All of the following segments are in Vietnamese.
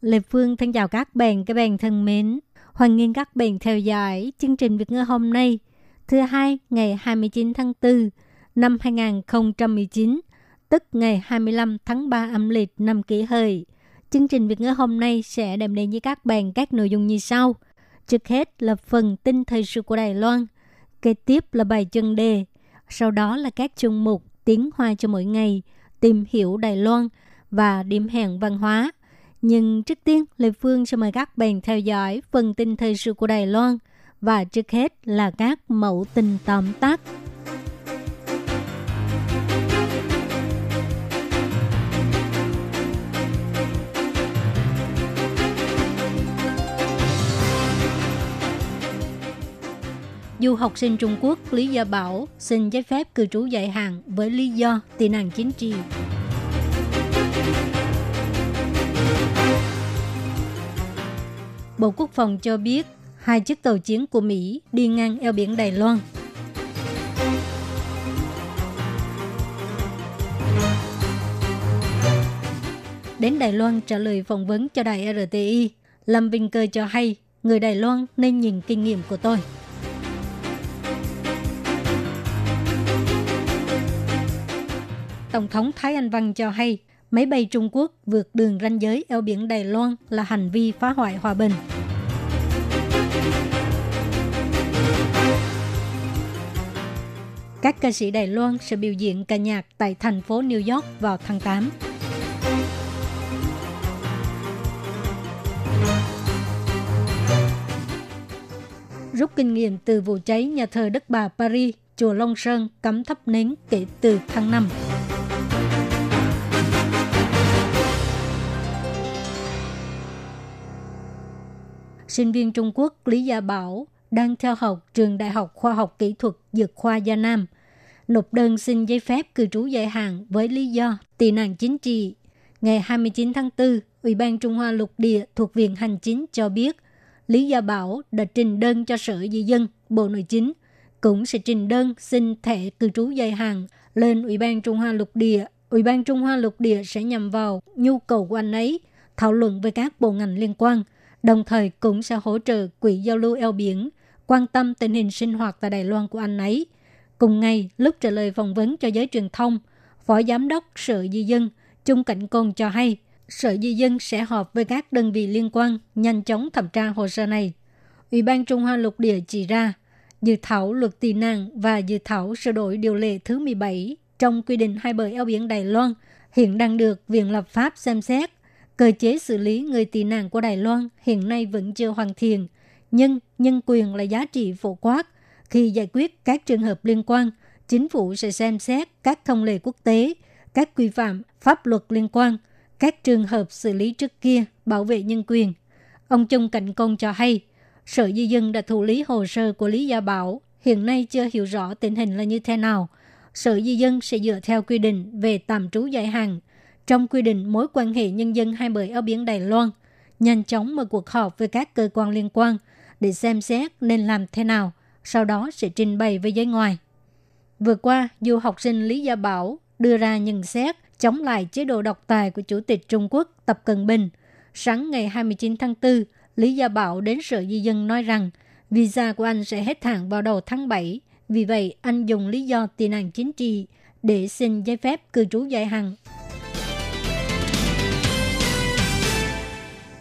Lê Phương thân chào các bạn, các bạn thân mến. Hoan nghênh các bạn theo dõi chương trình Việt ngữ hôm nay, thứ hai ngày 29 tháng 4 năm 2019, tức ngày 25 tháng 3 âm lịch năm kỷ hợi. Chương trình Việt ngữ hôm nay sẽ đem đến với các bạn các nội dung như sau. Trước hết là phần tin thời sự của Đài Loan, kế tiếp là bài chân đề, sau đó là các chương mục tiếng hoa cho mỗi ngày, tìm hiểu Đài Loan và điểm hẹn văn hóa. Nhưng trước tiên, Lê Phương sẽ mời các bạn theo dõi phần tin thời sự của Đài Loan và trước hết là các mẫu tin tóm tắt. Du học sinh Trung Quốc Lý Gia Bảo xin giấy phép cư trú dài hạn với lý do tị nạn chính trị. Bộ Quốc phòng cho biết hai chiếc tàu chiến của Mỹ đi ngang eo biển Đài Loan. Đến Đài Loan trả lời phỏng vấn cho đài RTI, Lâm Vinh Cơ cho hay người Đài Loan nên nhìn kinh nghiệm của tôi. Tổng thống Thái Anh Văn cho hay máy bay Trung Quốc vượt đường ranh giới eo biển Đài Loan là hành vi phá hoại hòa bình. Các ca sĩ Đài Loan sẽ biểu diễn ca nhạc tại thành phố New York vào tháng 8. Rút kinh nghiệm từ vụ cháy nhà thờ Đức Bà Paris, chùa Long Sơn cắm thắp nến kể từ tháng 5. Sinh viên Trung Quốc Lý Gia Bảo đang theo học trường Đại học Khoa học Kỹ thuật Dược khoa Gia Nam, nộp đơn xin giấy phép cư trú dài hạn với lý do tị nạn chính trị. Ngày 29 tháng 4, Ủy ban Trung Hoa Lục Địa thuộc Viện Hành Chính cho biết Lý Gia Bảo đã trình đơn cho Sở Di dân, Bộ Nội chính, cũng sẽ trình đơn xin thẻ cư trú dài hạn lên Ủy ban Trung Hoa Lục Địa. Ủy ban Trung Hoa Lục Địa sẽ nhằm vào nhu cầu của anh ấy, thảo luận với các bộ ngành liên quan – đồng thời cũng sẽ hỗ trợ quỹ giao lưu eo biển, quan tâm tình hình sinh hoạt tại Đài Loan của anh ấy. Cùng ngày, lúc trả lời phỏng vấn cho giới truyền thông, Phó Giám đốc Sở Di dân Trung Cảnh Côn cho hay, Sở Di dân sẽ họp với các đơn vị liên quan nhanh chóng thẩm tra hồ sơ này. Ủy ban Trung Hoa Lục Địa chỉ ra, dự thảo luật tị nạn và dự thảo sửa đổi điều lệ thứ 17 trong quy định hai bờ eo biển Đài Loan hiện đang được Viện Lập pháp xem xét Cơ chế xử lý người tị nạn của Đài Loan hiện nay vẫn chưa hoàn thiện, nhưng nhân quyền là giá trị phổ quát. Khi giải quyết các trường hợp liên quan, chính phủ sẽ xem xét các thông lệ quốc tế, các quy phạm pháp luật liên quan, các trường hợp xử lý trước kia bảo vệ nhân quyền. Ông Trung Cảnh Công cho hay, Sở Di dân đã thụ lý hồ sơ của Lý Gia Bảo, hiện nay chưa hiểu rõ tình hình là như thế nào. Sở Di dân sẽ dựa theo quy định về tạm trú dài hạn, trong quy định mối quan hệ nhân dân hai bờ eo biển Đài Loan, nhanh chóng mở cuộc họp với các cơ quan liên quan để xem xét nên làm thế nào, sau đó sẽ trình bày với giới ngoài. Vừa qua, du học sinh Lý Gia Bảo đưa ra nhận xét chống lại chế độ độc tài của Chủ tịch Trung Quốc Tập Cận Bình. Sáng ngày 29 tháng 4, Lý Gia Bảo đến Sở Di dân nói rằng visa của anh sẽ hết hạn vào đầu tháng 7. Vì vậy, anh dùng lý do tị nạn chính trị để xin giấy phép cư trú dài hạn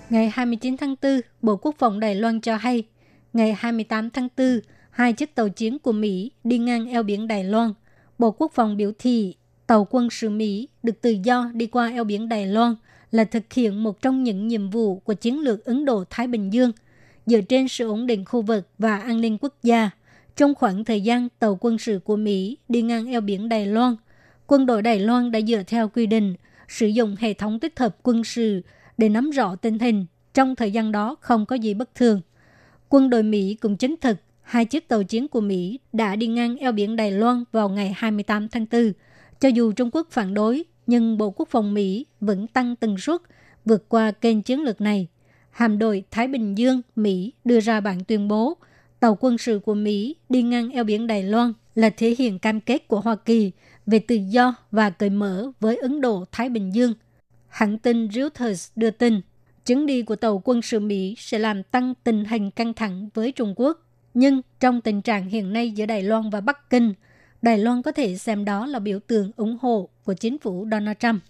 Ngày 29 tháng 4, Bộ Quốc phòng Đài Loan cho hay, ngày 28 tháng 4, hai chiếc tàu chiến của Mỹ đi ngang eo biển Đài Loan. Bộ Quốc phòng biểu thị tàu quân sự Mỹ được tự do đi qua eo biển Đài Loan là thực hiện một trong những nhiệm vụ của chiến lược Ấn Độ-Thái Bình Dương, dựa trên sự ổn định khu vực và an ninh quốc gia. Trong khoảng thời gian tàu quân sự của Mỹ đi ngang eo biển Đài Loan, quân đội Đài Loan đã dựa theo quy định sử dụng hệ thống tích hợp quân sự để nắm rõ tình hình. Trong thời gian đó không có gì bất thường. Quân đội Mỹ cũng chứng thực hai chiếc tàu chiến của Mỹ đã đi ngang eo biển Đài Loan vào ngày 28 tháng 4. Cho dù Trung Quốc phản đối, nhưng Bộ Quốc phòng Mỹ vẫn tăng tần suất vượt qua kênh chiến lược này. Hạm đội Thái Bình Dương, Mỹ đưa ra bản tuyên bố tàu quân sự của Mỹ đi ngang eo biển Đài Loan là thể hiện cam kết của Hoa Kỳ về tự do và cởi mở với Ấn Độ Thái Bình Dương. Hãng tin Reuters đưa tin, chuyến đi của tàu quân sự Mỹ sẽ làm tăng tình hình căng thẳng với Trung Quốc. Nhưng trong tình trạng hiện nay giữa Đài Loan và Bắc Kinh, Đài Loan có thể xem đó là biểu tượng ủng hộ của chính phủ Donald Trump.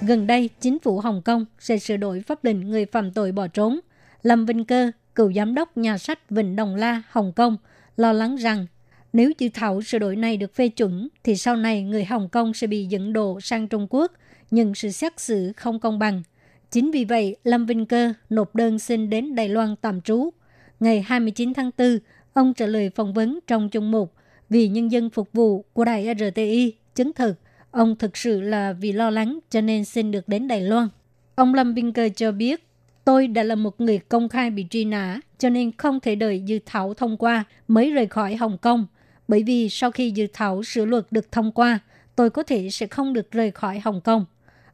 Gần đây, chính phủ Hồng Kông sẽ sửa đổi pháp lệnh người phạm tội bỏ trốn. Lâm Vinh Cơ, cựu giám đốc nhà sách Vịnh Đồng La, Hồng Kông, lo lắng rằng nếu dự thảo sửa đổi này được phê chuẩn thì sau này người Hồng Kông sẽ bị dẫn độ sang Trung Quốc, nhưng sự xét xử không công bằng. Chính vì vậy, Lâm Vinh Cơ nộp đơn xin đến Đài Loan tạm trú. Ngày 29 tháng 4, ông trả lời phỏng vấn trong chung mục Vì nhân dân phục vụ của đài RTI chứng thực ông thực sự là vì lo lắng cho nên xin được đến Đài Loan. Ông Lâm Vinh Cơ cho biết, tôi đã là một người công khai bị truy nã cho nên không thể đợi dự thảo thông qua mới rời khỏi Hồng Kông. Bởi vì sau khi dự thảo sửa luật được thông qua, tôi có thể sẽ không được rời khỏi Hồng Kông.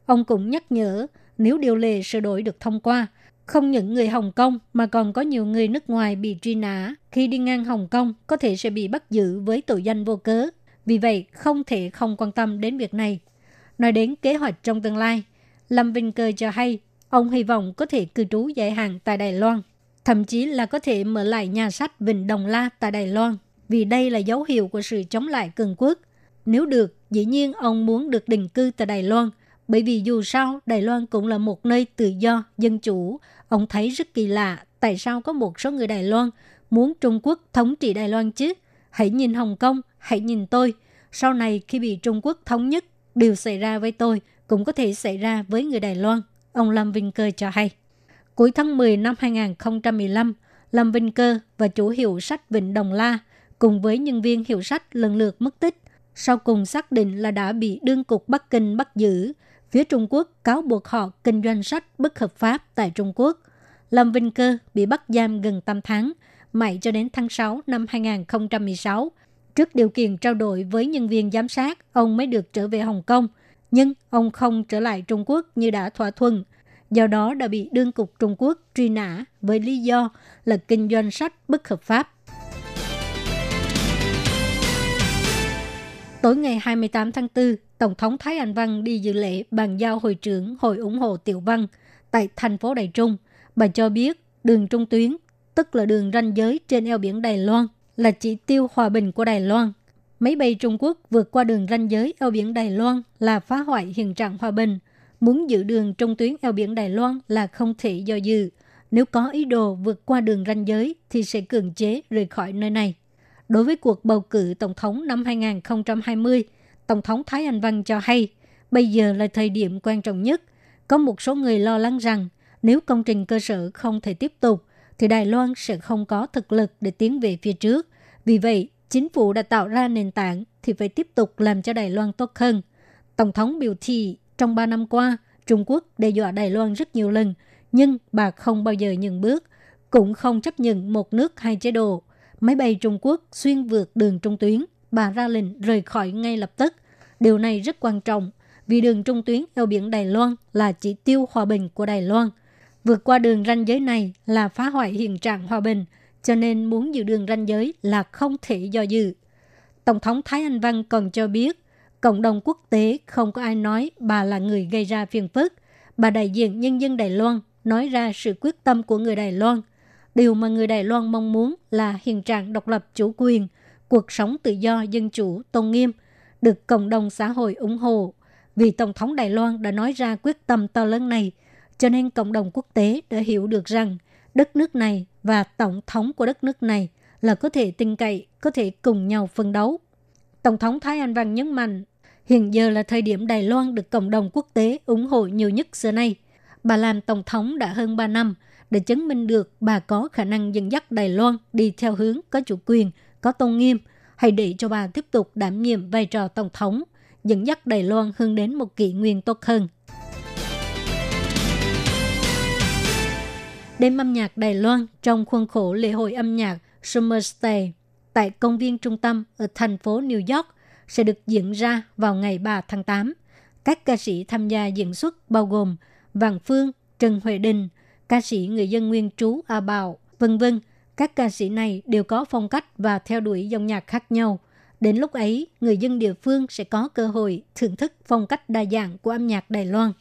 Ông cũng nhắc nhở nếu điều lệ sửa đổi được thông qua, không những người Hồng Kông mà còn có nhiều người nước ngoài bị truy nã khi đi ngang Hồng Kông có thể sẽ bị bắt giữ với tội danh vô cớ. Vì vậy, không thể không quan tâm đến việc này. Nói đến kế hoạch trong tương lai, Lâm Vinh Cơ cho hay ông hy vọng có thể cư trú dài hạn tại Đài Loan, thậm chí là có thể mở lại nhà sách Vịnh Đồng La tại Đài Loan, vì đây là dấu hiệu của sự chống lại cường quốc. Nếu được, dĩ nhiên ông muốn được định cư tại Đài Loan, bởi vì dù sao Đài Loan cũng là một nơi tự do, dân chủ. Ông thấy rất kỳ lạ tại sao có một số người Đài Loan muốn Trung Quốc thống trị Đài Loan chứ. Hãy nhìn Hồng Kông, hãy nhìn tôi. Sau này khi bị Trung Quốc thống nhất, điều xảy ra với tôi cũng có thể xảy ra với người Đài Loan. Ông Lâm Vinh Cơ cho hay. Cuối tháng 10 năm 2015, Lâm Vinh Cơ và chủ hiệu sách Vịnh Đồng La cùng với nhân viên hiệu sách lần lượt mất tích. Sau cùng xác định là đã bị đương cục Bắc Kinh bắt giữ Phía Trung Quốc cáo buộc họ kinh doanh sách bất hợp pháp tại Trung Quốc. Lâm Vinh Cơ bị bắt giam gần 8 tháng, mãi cho đến tháng 6 năm 2016. Trước điều kiện trao đổi với nhân viên giám sát, ông mới được trở về Hồng Kông. Nhưng ông không trở lại Trung Quốc như đã thỏa thuận. Do đó đã bị đương cục Trung Quốc truy nã với lý do là kinh doanh sách bất hợp pháp. Tối ngày 28 tháng 4, Tổng thống Thái Anh Văn đi dự lễ bàn giao hội trưởng Hội ủng hộ Tiểu Văn tại thành phố Đài Trung. Bà cho biết đường trung tuyến, tức là đường ranh giới trên eo biển Đài Loan, là chỉ tiêu hòa bình của Đài Loan. Máy bay Trung Quốc vượt qua đường ranh giới eo biển Đài Loan là phá hoại hiện trạng hòa bình. Muốn giữ đường trung tuyến eo biển Đài Loan là không thể do dự. Nếu có ý đồ vượt qua đường ranh giới thì sẽ cưỡng chế rời khỏi nơi này. Đối với cuộc bầu cử tổng thống năm 2020, Tổng thống Thái Anh Văn cho hay, bây giờ là thời điểm quan trọng nhất. Có một số người lo lắng rằng nếu công trình cơ sở không thể tiếp tục, thì Đài Loan sẽ không có thực lực để tiến về phía trước. Vì vậy, chính phủ đã tạo ra nền tảng thì phải tiếp tục làm cho Đài Loan tốt hơn. Tổng thống biểu thị trong 3 năm qua, Trung Quốc đe dọa Đài Loan rất nhiều lần, nhưng bà không bao giờ nhường bước, cũng không chấp nhận một nước hai chế độ. Máy bay Trung Quốc xuyên vượt đường trung tuyến bà ra lệnh rời khỏi ngay lập tức. Điều này rất quan trọng vì đường trung tuyến eo biển Đài Loan là chỉ tiêu hòa bình của Đài Loan. Vượt qua đường ranh giới này là phá hoại hiện trạng hòa bình, cho nên muốn giữ đường ranh giới là không thể do dự. Tổng thống Thái Anh Văn còn cho biết, cộng đồng quốc tế không có ai nói bà là người gây ra phiền phức. Bà đại diện nhân dân Đài Loan nói ra sự quyết tâm của người Đài Loan. Điều mà người Đài Loan mong muốn là hiện trạng độc lập chủ quyền – cuộc sống tự do, dân chủ, tôn nghiêm, được cộng đồng xã hội ủng hộ. Vì Tổng thống Đài Loan đã nói ra quyết tâm to lớn này, cho nên cộng đồng quốc tế đã hiểu được rằng đất nước này và Tổng thống của đất nước này là có thể tin cậy, có thể cùng nhau phân đấu. Tổng thống Thái Anh Văn nhấn mạnh, hiện giờ là thời điểm Đài Loan được cộng đồng quốc tế ủng hộ nhiều nhất xưa nay. Bà làm Tổng thống đã hơn 3 năm để chứng minh được bà có khả năng dẫn dắt Đài Loan đi theo hướng có chủ quyền, có tôn nghiêm, hay để cho bà tiếp tục đảm nhiệm vai trò tổng thống, dẫn dắt Đài Loan hướng đến một kỷ nguyên tốt hơn. Đêm âm nhạc Đài Loan trong khuôn khổ lễ hội âm nhạc Summer Stay tại công viên trung tâm ở thành phố New York sẽ được diễn ra vào ngày 3 tháng 8. Các ca sĩ tham gia diễn xuất bao gồm Vàng Phương, Trần Huệ Đình, ca sĩ người dân nguyên trú A Bảo, vân vân. Các ca sĩ này đều có phong cách và theo đuổi dòng nhạc khác nhau. Đến lúc ấy, người dân địa phương sẽ có cơ hội thưởng thức phong cách đa dạng của âm nhạc Đài Loan.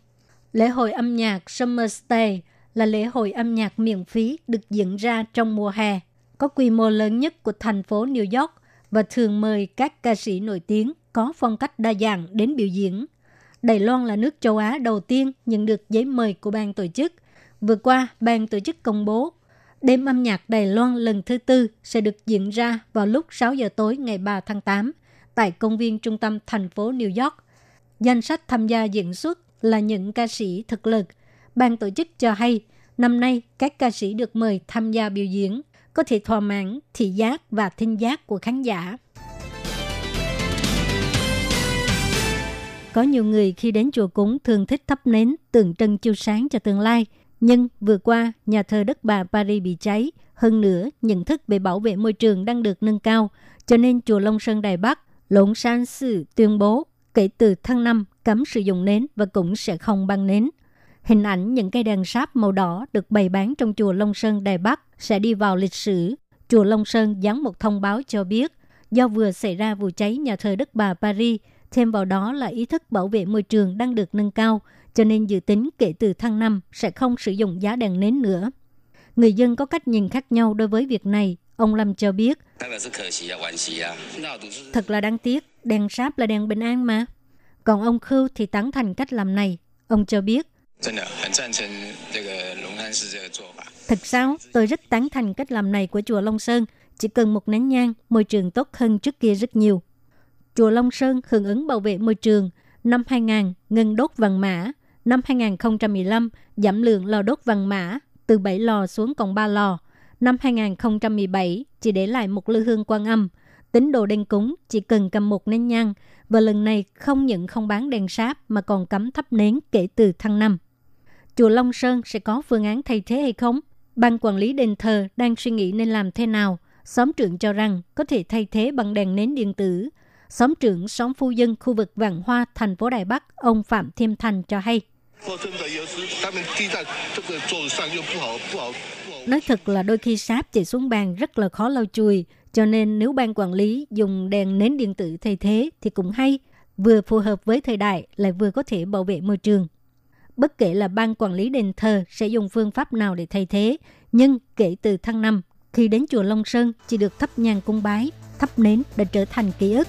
Lễ hội âm nhạc Summer Stay là lễ hội âm nhạc miễn phí được diễn ra trong mùa hè, có quy mô lớn nhất của thành phố New York và thường mời các ca sĩ nổi tiếng có phong cách đa dạng đến biểu diễn. Đài Loan là nước châu Á đầu tiên nhận được giấy mời của ban tổ chức. Vừa qua, ban tổ chức công bố Đêm âm nhạc Đài Loan lần thứ tư sẽ được diễn ra vào lúc 6 giờ tối ngày 3 tháng 8 tại công viên trung tâm thành phố New York. Danh sách tham gia diễn xuất là những ca sĩ thực lực. Ban tổ chức cho hay, năm nay các ca sĩ được mời tham gia biểu diễn có thể thỏa mãn thị giác và thính giác của khán giả. Có nhiều người khi đến chùa cúng thường thích thắp nến tượng trưng chiếu sáng cho tương lai. Nhưng vừa qua, nhà thờ Đức Bà Paris bị cháy. Hơn nữa, nhận thức về bảo vệ môi trường đang được nâng cao. Cho nên chùa Long Sơn Đài Bắc, Lộn San Sư tuyên bố kể từ tháng 5 cấm sử dụng nến và cũng sẽ không băng nến. Hình ảnh những cây đèn sáp màu đỏ được bày bán trong chùa Long Sơn Đài Bắc sẽ đi vào lịch sử. Chùa Long Sơn dán một thông báo cho biết, do vừa xảy ra vụ cháy nhà thờ Đức Bà Paris, thêm vào đó là ý thức bảo vệ môi trường đang được nâng cao, cho nên dự tính kể từ tháng 5 sẽ không sử dụng giá đèn nến nữa. Người dân có cách nhìn khác nhau đối với việc này. Ông Lâm cho biết, thật là đáng tiếc, đèn sáp là đèn bình an mà. Còn ông Khưu thì tán thành cách làm này. Ông cho biết, Thật sao, tôi rất tán thành cách làm này của chùa Long Sơn. Chỉ cần một nén nhang, môi trường tốt hơn trước kia rất nhiều. Chùa Long Sơn hưởng ứng bảo vệ môi trường. Năm 2000, ngừng đốt vàng mã. Năm 2015, giảm lượng lò đốt vàng mã từ 7 lò xuống còn 3 lò. Năm 2017, chỉ để lại một lư hương quan âm. Tín đồ đen cúng chỉ cần cầm một nén nhang. Và lần này không những không bán đèn sáp mà còn cấm thắp nến kể từ tháng 5 chùa Long Sơn sẽ có phương án thay thế hay không? Ban quản lý đền thờ đang suy nghĩ nên làm thế nào. Xóm trưởng cho rằng có thể thay thế bằng đèn nến điện tử. Xóm trưởng xóm phu dân khu vực Vạn Hoa, thành phố Đài Bắc, ông Phạm Thiêm Thành cho hay. Nói thật là đôi khi sáp chạy xuống bàn rất là khó lau chùi, cho nên nếu ban quản lý dùng đèn nến điện tử thay thế thì cũng hay, vừa phù hợp với thời đại lại vừa có thể bảo vệ môi trường bất kể là ban quản lý đền thờ sẽ dùng phương pháp nào để thay thế. Nhưng kể từ tháng 5, khi đến chùa Long Sơn chỉ được thắp nhang cung bái, thắp nến đã trở thành ký ức.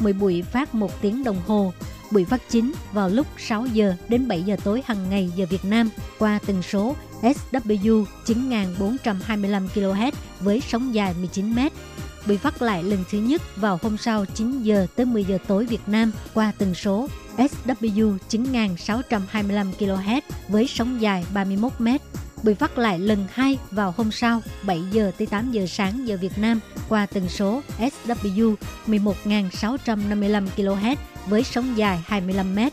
Mỗi buổi phát 1 tiếng đồng hồ buổi phát chính vào lúc 6 giờ đến 7 giờ tối hàng ngày giờ Việt Nam qua tần số SW 9425 kHz với sóng dài 19 m. Buổi phát lại lần thứ nhất vào hôm sau 9 giờ tới 10 giờ tối Việt Nam qua tần số SW 9625 kHz với sóng dài 31 m bị phát lại lần hai vào hôm sau 7 giờ tới 8 giờ sáng giờ Việt Nam qua tần số SW 11655 kHz với sóng dài 25 mét.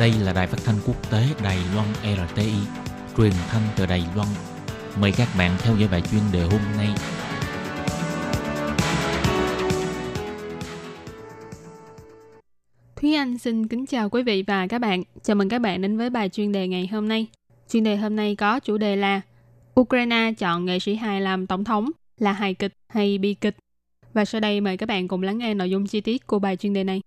Đây là đài phát thanh quốc tế Đài Loan RTI, truyền thanh từ Đài Loan. Mời các bạn theo dõi bài chuyên đề hôm nay. Thúy Anh xin kính chào quý vị và các bạn. Chào mừng các bạn đến với bài chuyên đề ngày hôm nay. Chuyên đề hôm nay có chủ đề là Ukraine chọn nghệ sĩ hài làm tổng thống là hài kịch hay bi kịch? Và sau đây mời các bạn cùng lắng nghe nội dung chi tiết của bài chuyên đề này.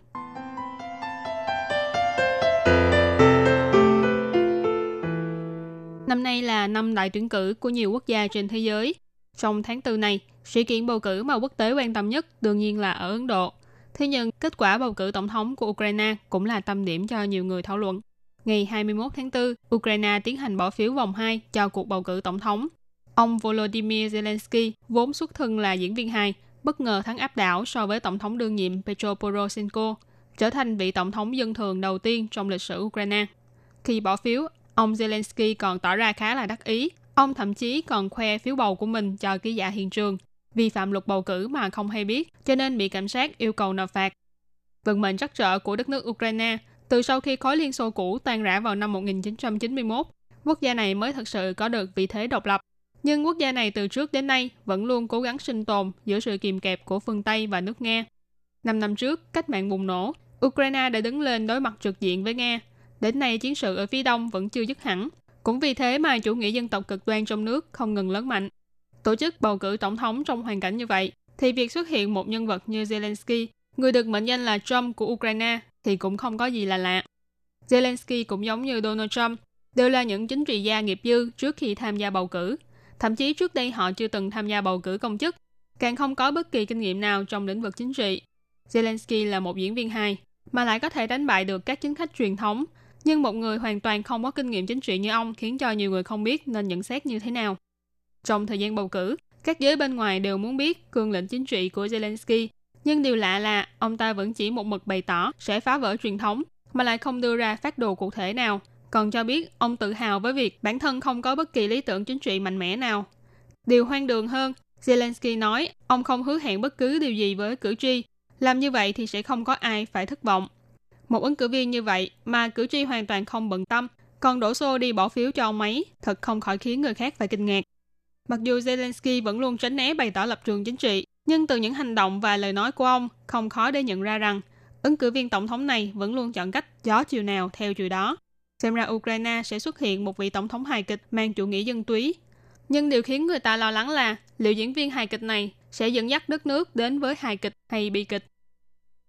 Năm nay là năm đại tuyển cử của nhiều quốc gia trên thế giới. Trong tháng tư này, sự kiện bầu cử mà quốc tế quan tâm nhất đương nhiên là ở Ấn Độ. Thế nhưng, kết quả bầu cử tổng thống của Ukraine cũng là tâm điểm cho nhiều người thảo luận. Ngày 21 tháng 4, Ukraine tiến hành bỏ phiếu vòng 2 cho cuộc bầu cử tổng thống. Ông Volodymyr Zelensky, vốn xuất thân là diễn viên hài, bất ngờ thắng áp đảo so với tổng thống đương nhiệm Petro Poroshenko, trở thành vị tổng thống dân thường đầu tiên trong lịch sử Ukraine. Khi bỏ phiếu, ông Zelensky còn tỏ ra khá là đắc ý. Ông thậm chí còn khoe phiếu bầu của mình cho ký giả hiện trường, vi phạm luật bầu cử mà không hay biết, cho nên bị cảnh sát yêu cầu nộp phạt. Vận mệnh rắc rỡ của đất nước Ukraine từ sau khi khối Liên Xô cũ tan rã vào năm 1991, quốc gia này mới thực sự có được vị thế độc lập. Nhưng quốc gia này từ trước đến nay vẫn luôn cố gắng sinh tồn giữa sự kìm kẹp của phương Tây và nước Nga. Năm năm trước, cách mạng bùng nổ, Ukraine đã đứng lên đối mặt trực diện với Nga. Đến nay, chiến sự ở phía đông vẫn chưa dứt hẳn. Cũng vì thế mà chủ nghĩa dân tộc cực đoan trong nước không ngừng lớn mạnh. Tổ chức bầu cử tổng thống trong hoàn cảnh như vậy, thì việc xuất hiện một nhân vật như Zelensky, người được mệnh danh là Trump của Ukraine, thì cũng không có gì là lạ. Zelensky cũng giống như Donald Trump, đều là những chính trị gia nghiệp dư trước khi tham gia bầu cử. Thậm chí trước đây họ chưa từng tham gia bầu cử công chức, càng không có bất kỳ kinh nghiệm nào trong lĩnh vực chính trị. Zelensky là một diễn viên hài, mà lại có thể đánh bại được các chính khách truyền thống. Nhưng một người hoàn toàn không có kinh nghiệm chính trị như ông khiến cho nhiều người không biết nên nhận xét như thế nào. Trong thời gian bầu cử, các giới bên ngoài đều muốn biết cương lĩnh chính trị của Zelensky nhưng điều lạ là ông ta vẫn chỉ một mực bày tỏ sẽ phá vỡ truyền thống mà lại không đưa ra phát đồ cụ thể nào. Còn cho biết ông tự hào với việc bản thân không có bất kỳ lý tưởng chính trị mạnh mẽ nào. Điều hoang đường hơn, Zelensky nói ông không hứa hẹn bất cứ điều gì với cử tri. Làm như vậy thì sẽ không có ai phải thất vọng. Một ứng cử viên như vậy mà cử tri hoàn toàn không bận tâm, còn đổ xô đi bỏ phiếu cho ông ấy, thật không khỏi khiến người khác phải kinh ngạc. Mặc dù Zelensky vẫn luôn tránh né bày tỏ lập trường chính trị, nhưng từ những hành động và lời nói của ông, không khó để nhận ra rằng ứng cử viên tổng thống này vẫn luôn chọn cách gió chiều nào theo chiều đó. Xem ra Ukraine sẽ xuất hiện một vị tổng thống hài kịch mang chủ nghĩa dân túy. Nhưng điều khiến người ta lo lắng là liệu diễn viên hài kịch này sẽ dẫn dắt đất nước đến với hài kịch hay bi kịch.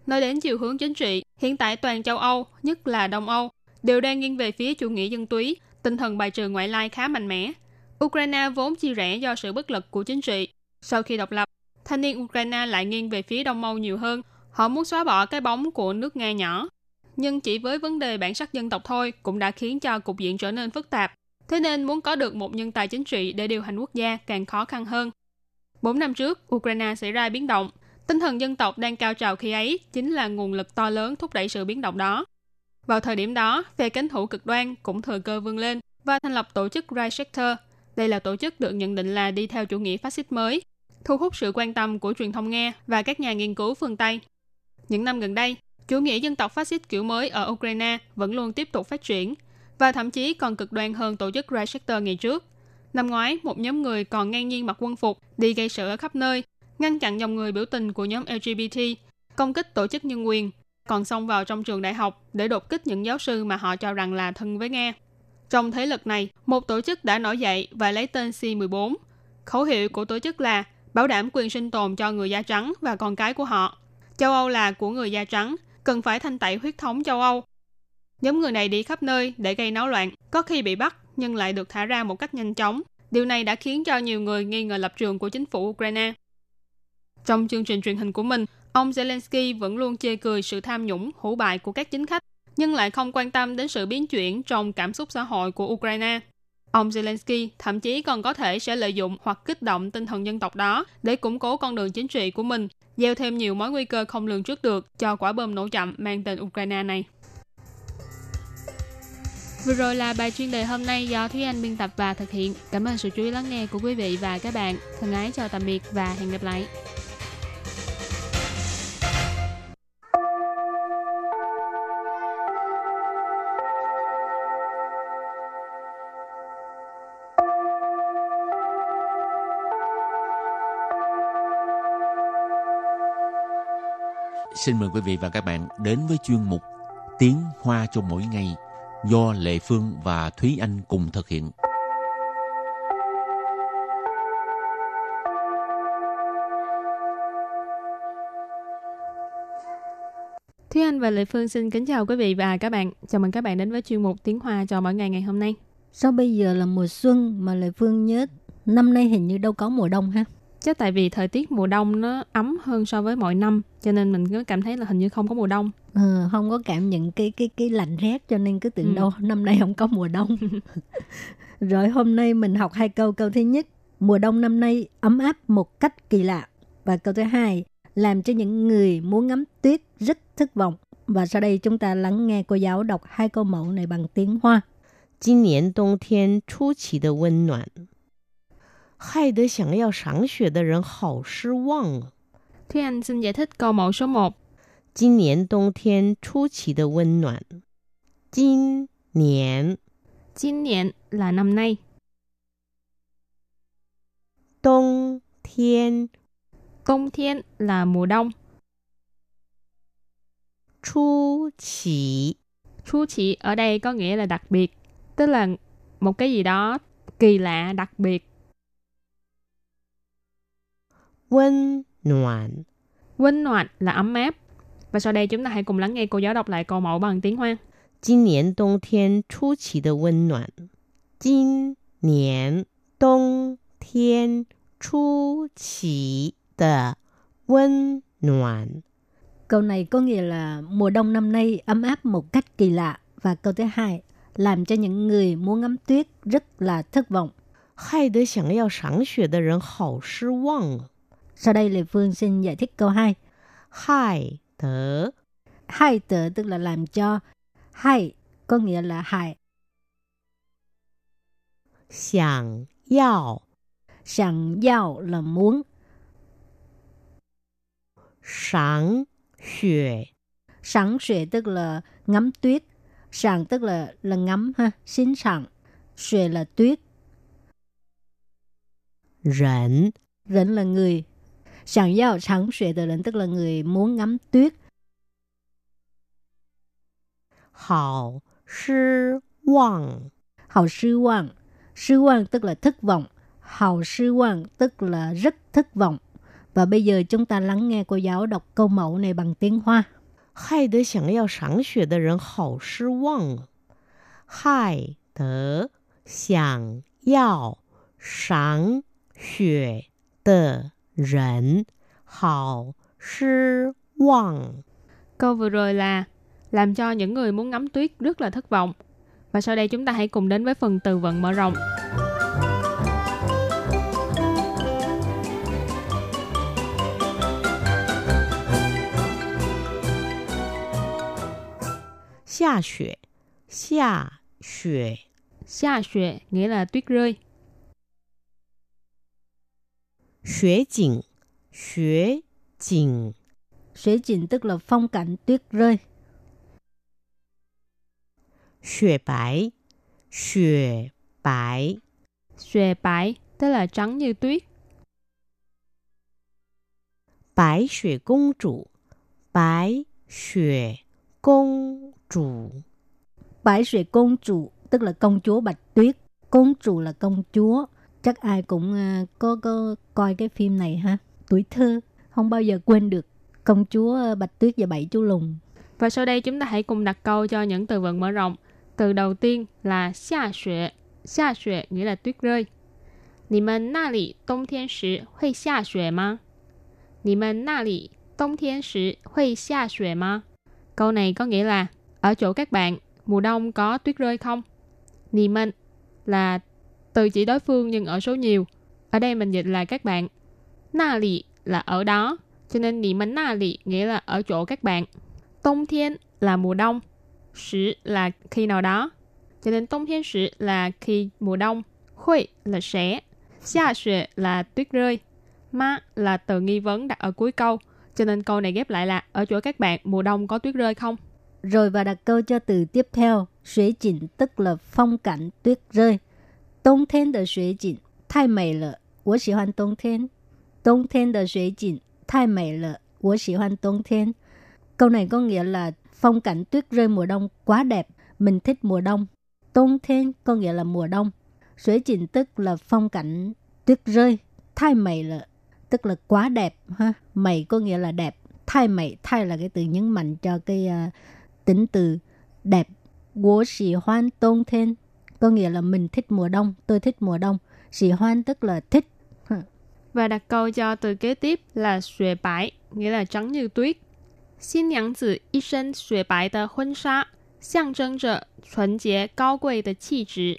Nói đến chiều hướng chính trị, hiện tại toàn châu Âu, nhất là Đông Âu, đều đang nghiêng về phía chủ nghĩa dân túy, tinh thần bài trừ ngoại lai khá mạnh mẽ. Ukraine vốn chia rẽ do sự bất lực của chính trị. Sau khi độc lập, thanh niên Ukraine lại nghiêng về phía Đông Âu nhiều hơn. Họ muốn xóa bỏ cái bóng của nước Nga nhỏ. Nhưng chỉ với vấn đề bản sắc dân tộc thôi cũng đã khiến cho cục diện trở nên phức tạp. Thế nên muốn có được một nhân tài chính trị để điều hành quốc gia càng khó khăn hơn. Bốn năm trước, Ukraine xảy ra biến động. Tinh thần dân tộc đang cao trào khi ấy chính là nguồn lực to lớn thúc đẩy sự biến động đó. Vào thời điểm đó, phe cánh hữu cực đoan cũng thừa cơ vươn lên và thành lập tổ chức Reichsector. Đây là tổ chức được nhận định là đi theo chủ nghĩa phát xít mới, thu hút sự quan tâm của truyền thông Nga và các nhà nghiên cứu phương Tây. Những năm gần đây, chủ nghĩa dân tộc phát xít kiểu mới ở Ukraine vẫn luôn tiếp tục phát triển và thậm chí còn cực đoan hơn tổ chức Reichsector ngày trước. Năm ngoái, một nhóm người còn ngang nhiên mặc quân phục đi gây sự ở khắp nơi, ngăn chặn dòng người biểu tình của nhóm LGBT, công kích tổ chức nhân quyền, còn xông vào trong trường đại học để đột kích những giáo sư mà họ cho rằng là thân với Nga. Trong thế lực này, một tổ chức đã nổi dậy và lấy tên C14. Khẩu hiệu của tổ chức là bảo đảm quyền sinh tồn cho người da trắng và con cái của họ. Châu Âu là của người da trắng, cần phải thanh tẩy huyết thống châu Âu. Nhóm người này đi khắp nơi để gây náo loạn, có khi bị bắt nhưng lại được thả ra một cách nhanh chóng. Điều này đã khiến cho nhiều người nghi ngờ lập trường của chính phủ Ukraine. Trong chương trình truyền hình của mình, ông Zelensky vẫn luôn chê cười sự tham nhũng, hủ bại của các chính khách, nhưng lại không quan tâm đến sự biến chuyển trong cảm xúc xã hội của Ukraine. Ông Zelensky thậm chí còn có thể sẽ lợi dụng hoặc kích động tinh thần dân tộc đó để củng cố con đường chính trị của mình, gieo thêm nhiều mối nguy cơ không lường trước được cho quả bom nổ chậm mang tên Ukraine này. Vừa rồi là bài chuyên đề hôm nay do Thúy Anh biên tập và thực hiện. Cảm ơn sự chú ý lắng nghe của quý vị và các bạn. Thân ái chào tạm biệt và hẹn gặp lại. Xin mời quý vị và các bạn đến với chuyên mục Tiếng Hoa cho mỗi ngày do Lệ Phương và Thúy Anh cùng thực hiện. Thúy Anh và Lệ Phương xin kính chào quý vị và các bạn. Chào mừng các bạn đến với chuyên mục Tiếng Hoa cho mỗi ngày ngày hôm nay. Sao bây giờ là mùa xuân mà Lệ Phương nhớ năm nay hình như đâu có mùa đông ha? Chắc tại vì thời tiết mùa đông nó ấm hơn so với mọi năm, cho nên mình cứ cảm thấy là hình như không có mùa đông. Ừ, không có cảm nhận cái cái cái lạnh rét cho nên cứ tưởng Ừ. đâu năm nay không có mùa đông. Rồi hôm nay mình học hai câu. Câu thứ nhất, mùa đông năm nay ấm áp một cách kỳ lạ. Và câu thứ hai, làm cho những người muốn ngắm tuyết rất thất vọng. Và sau đây chúng ta lắng nghe cô giáo đọc hai câu mẫu này bằng tiếng Hoa. 今年冬天出奇的温暖， 害得想要赏雪的人好失望啊！ Thúy Anh xin giải thích câu mẫu số 1. 今年冬天出奇的温暖，今年 Chín niệm là năm nay. 冬天 冬thiên là mùa đông. 出奇 Chú chỉ ở đây có nghĩa là đặc biệt. Tức là một cái gì đó kỳ lạ, đặc biệt. 温暖， Vinh hoạt là ấm áp. Và sau đây chúng ta hãy cùng lắng nghe cô giáo đọc lại câu mẫu bằng tiếng Hoa. 今年冬天出奇的温暖，今年冬天出奇的温暖。 Câu này có nghĩa là mùa đông năm nay ấm áp một cách kỳ lạ. Và câu thứ hai, làm cho những người muốn ngắm tuyết rất là thất vọng. 害得想要赏雪的人好失望啊！ sau đây Lê Phương xin giải thích câu 2. hai tớ. hai tớ tức là làm cho. hai có nghĩa là hại. xiang yào. xiang yào là muốn. Sáng xuệ. Sáng xuệ tức là ngắm tuyết. Sảng tức là là ngắm ha, xin sảng. Xuệ là tuyết. Rảnh. Rảnh là người, Sẵn giao sẵn xuệ tờ rỉnh tức là người muốn ngắm tuyết. 好失望， Hào sư quan. Sư quan tức là thất vọng. Hào sư quan tức là rất thất vọng. Và bây giờ chúng ta lắng nghe cô giáo đọc câu mẫu này bằng tiếng Hoa. 害得想要赏雪的人好失望啊！害得想要赏雪 rẩn hào sư vọng. Câu vừa rồi là làm cho những người muốn ngắm tuyết rất là thất vọng. Và sau đây chúng ta hãy cùng đến với phần từ vựng mở rộng. Xia xuệ, xia xuệ. Xia xuệ nghĩa là tuyết rơi. 雪景，雪景， Xuế trình tức là phong cảnh tuyết rơi. 雪白，雪白， Xuệ bãi tức là trắng như tuyết. 白雪公主，白雪公主， Bãi xuệ công chủ tức là công chúa Bạch Tuyết. Công chủ là công chúa. Chắc ai cũng à, có có coi cái phim này ha. Tuổi thơ không bao giờ quên được công chúa Bạch Tuyết và bảy chú lùn. Và sau đây chúng ta hãy cùng đặt câu cho những từ vựng mở rộng. Từ đầu tiên là xa xuệ. Xa xuệ nghĩa là tuyết rơi. 你们那里冬天时会下雪吗？你们那里冬天时会下雪吗？Câu này có nghĩa là ở chỗ các bạn mùa đông có tuyết rơi không? Nì mình là từ chỉ đối phương nhưng ở số nhiều. Ở đây mình dịch là các bạn. Na lì là ở đó, cho nên nì mến na lì nghĩa là ở chỗ các bạn. Tông thiên là mùa đông, sử là khi nào đó. Cho nên tông thiên sử là khi mùa đông, khuy là sẽ, xa xuệ là tuyết rơi, ma là từ nghi vấn đặt ở cuối câu. Cho nên câu này ghép lại là ở chỗ các bạn mùa đông có tuyết rơi không? Rồi và đặt câu cho từ tiếp theo, suy chỉnh tức là phong cảnh tuyết rơi. Đông thiên de xuế chỉnh, thái mei le, 我喜欢冬天。冬天的水景太美了，我喜欢冬天。 Câu này có nghĩa là phong cảnh tuyết rơi mùa đông quá đẹp, mình thích mùa đông. Tôn thiên có nghĩa là mùa đông. Suối trình tức là phong cảnh tuyết rơi. Thay mày là tức là quá đẹp ha. Mày có nghĩa là đẹp. Thay mày, thay là cái từ nhấn mạnh cho cái uh, tính từ đẹp. Wo xì hoan tôn thiên có nghĩa là mình thích mùa đông, tôi thích mùa đông. Sì hoan tức là thích. Và đặt câu cho từ kế tiếp là xuề bãi, nghĩa là trắng như tuyết. Xin nhãng tử y sân xuề bãi tờ hôn sa, xiang trưng trở thuần chế cao quầy tờ chi trí.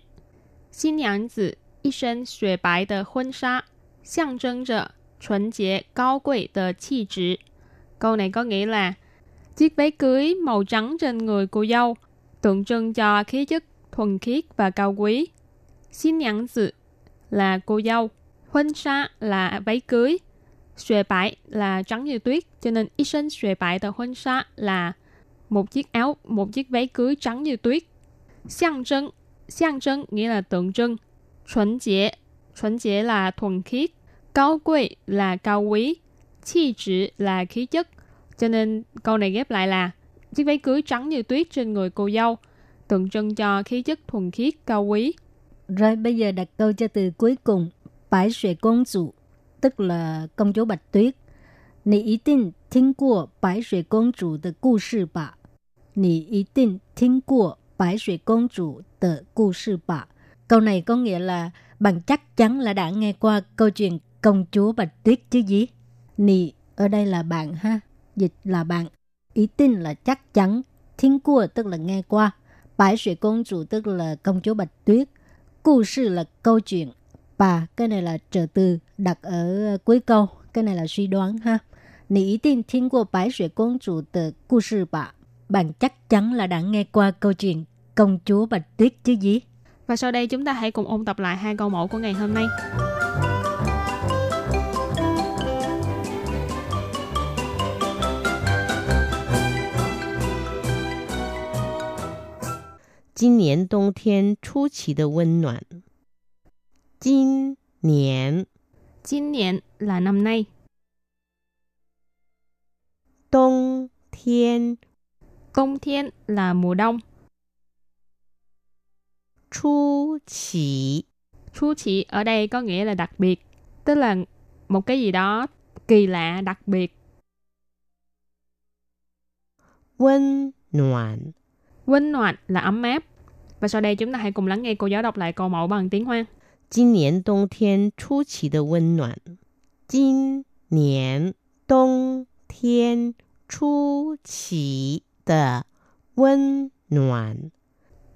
Xin nhãng tử y sân xuề bãi tờ hôn sa, xiang trưng trở thuần chế cao quầy tờ chi trí. Câu này có nghĩa là chiếc váy cưới màu trắng trên người cô dâu tượng trưng cho khí chất thuần khiết và cao quý. Xin nhãn dự là cô dâu, huân sa là váy cưới, xuề bãi là trắng như tuyết, cho nên y sinh xuề bãi tờ huân sa là một chiếc áo, một chiếc váy cưới trắng như tuyết. Xiang trân, xiang trân nghĩa là tượng trưng. Chuẩn chế, chuẩn chế là thuần khiết. Cao quý là cao quý. Chi trị là khí chất. Cho nên câu này ghép lại là chiếc váy cưới trắng như tuyết trên người cô dâu, tượng trưng cho khí chất thuần khiết cao quý. Rồi bây giờ đặt câu cho từ cuối cùng, Bái Xuệ Công Chủ, tức là công chúa Bạch Tuyết. 你一定听过白雪公主的故事吧？你一定听过白雪公主的故事吧？Câu này có nghĩa là bằng chắc chắn là đã nghe qua câu chuyện công chúa Bạch Tuyết chứ gì? Nì ở đây là bạn ha, dịch là bạn. Ý tin là chắc chắn, thiên cua tức là nghe qua. Bãi 水 Công Chủ tức là Công Chúa Bạch Tuyết. Cụ sự là câu chuyện. Bà, cái này là trợ từ đặt ở ờ, cuối câu. Cái này là suy đoán ha. Nì ý tin thiên của công Chủ từ Cụ sự bà. Bạn chắc chắn là đã nghe qua câu chuyện Công Chúa Bạch Tuyết chứ gì. Và sau đây chúng ta hãy cùng ôn tập lại hai câu mẫu của ngày hôm nay. 今年冬天出奇的温暖。今年 Chín niên là năm nay. 冬天 冬thiên là mùa đông. 出奇 Chu chỉ ở đây có nghĩa là đặc biệt, tức là một cái gì đó kỳ lạ, đặc biệt. 温暖 Vinh hoạt là ấm áp. Và sau đây chúng ta hãy cùng lắng nghe cô giáo đọc lại câu mẫu bằng tiếng Hoa. 今年冬天出奇的温暖。今年冬天出奇的温暖。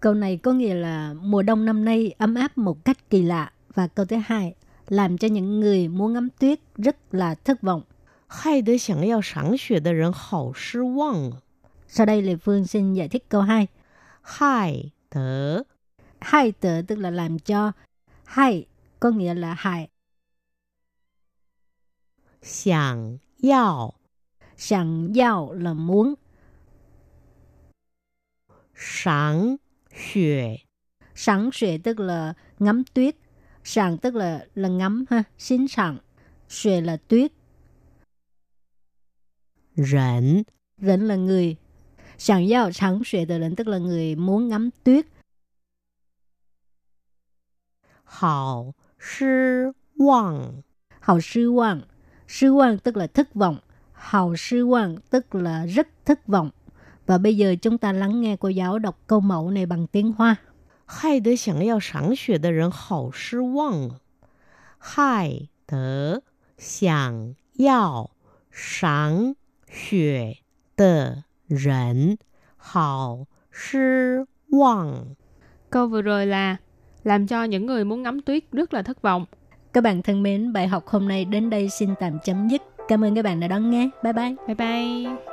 Câu này có nghĩa là mùa đông năm nay ấm áp một cách kỳ lạ. Và câu thứ hai, làm cho những người muốn ngắm tuyết rất là thất vọng. 害得想要赏雪的人好失望啊！ Sau đây Lê Phương xin giải thích câu 2. 害 tớ. Hại tớ tức là làm cho. Hại có nghĩa là hại. Sàng yào. Sàng yào là muốn. Sáng xuệ. Sáng xuệ tức là ngắm tuyết. Sàng tức là là ngắm ha, xin sàng. Xuệ là tuyết. Rẫn. Rẫn là người, Sẵn giao sẵn xuệ de lần tức là người muốn ngắm tuyết. Hào sư vọng Hào sư vọng Sư vọng tức là thất vọng. Hào sư vọng tức là rất thất vọng. Và bây giờ chúng ta lắng nghe cô giáo đọc câu mẫu này bằng tiếng Hoa. Hai đứa sẵn giao sẵn xuệ de rần hào sư vọng. Hai đứa sẵn giao sẵn xuệ de 人 hào sư vọng. Câu vừa rồi là làm cho những người muốn ngắm tuyết rất là thất vọng. Các bạn thân mến, bài học hôm nay đến đây xin tạm chấm dứt. Cảm ơn các bạn đã đón nghe. Bye bye. Bye bye.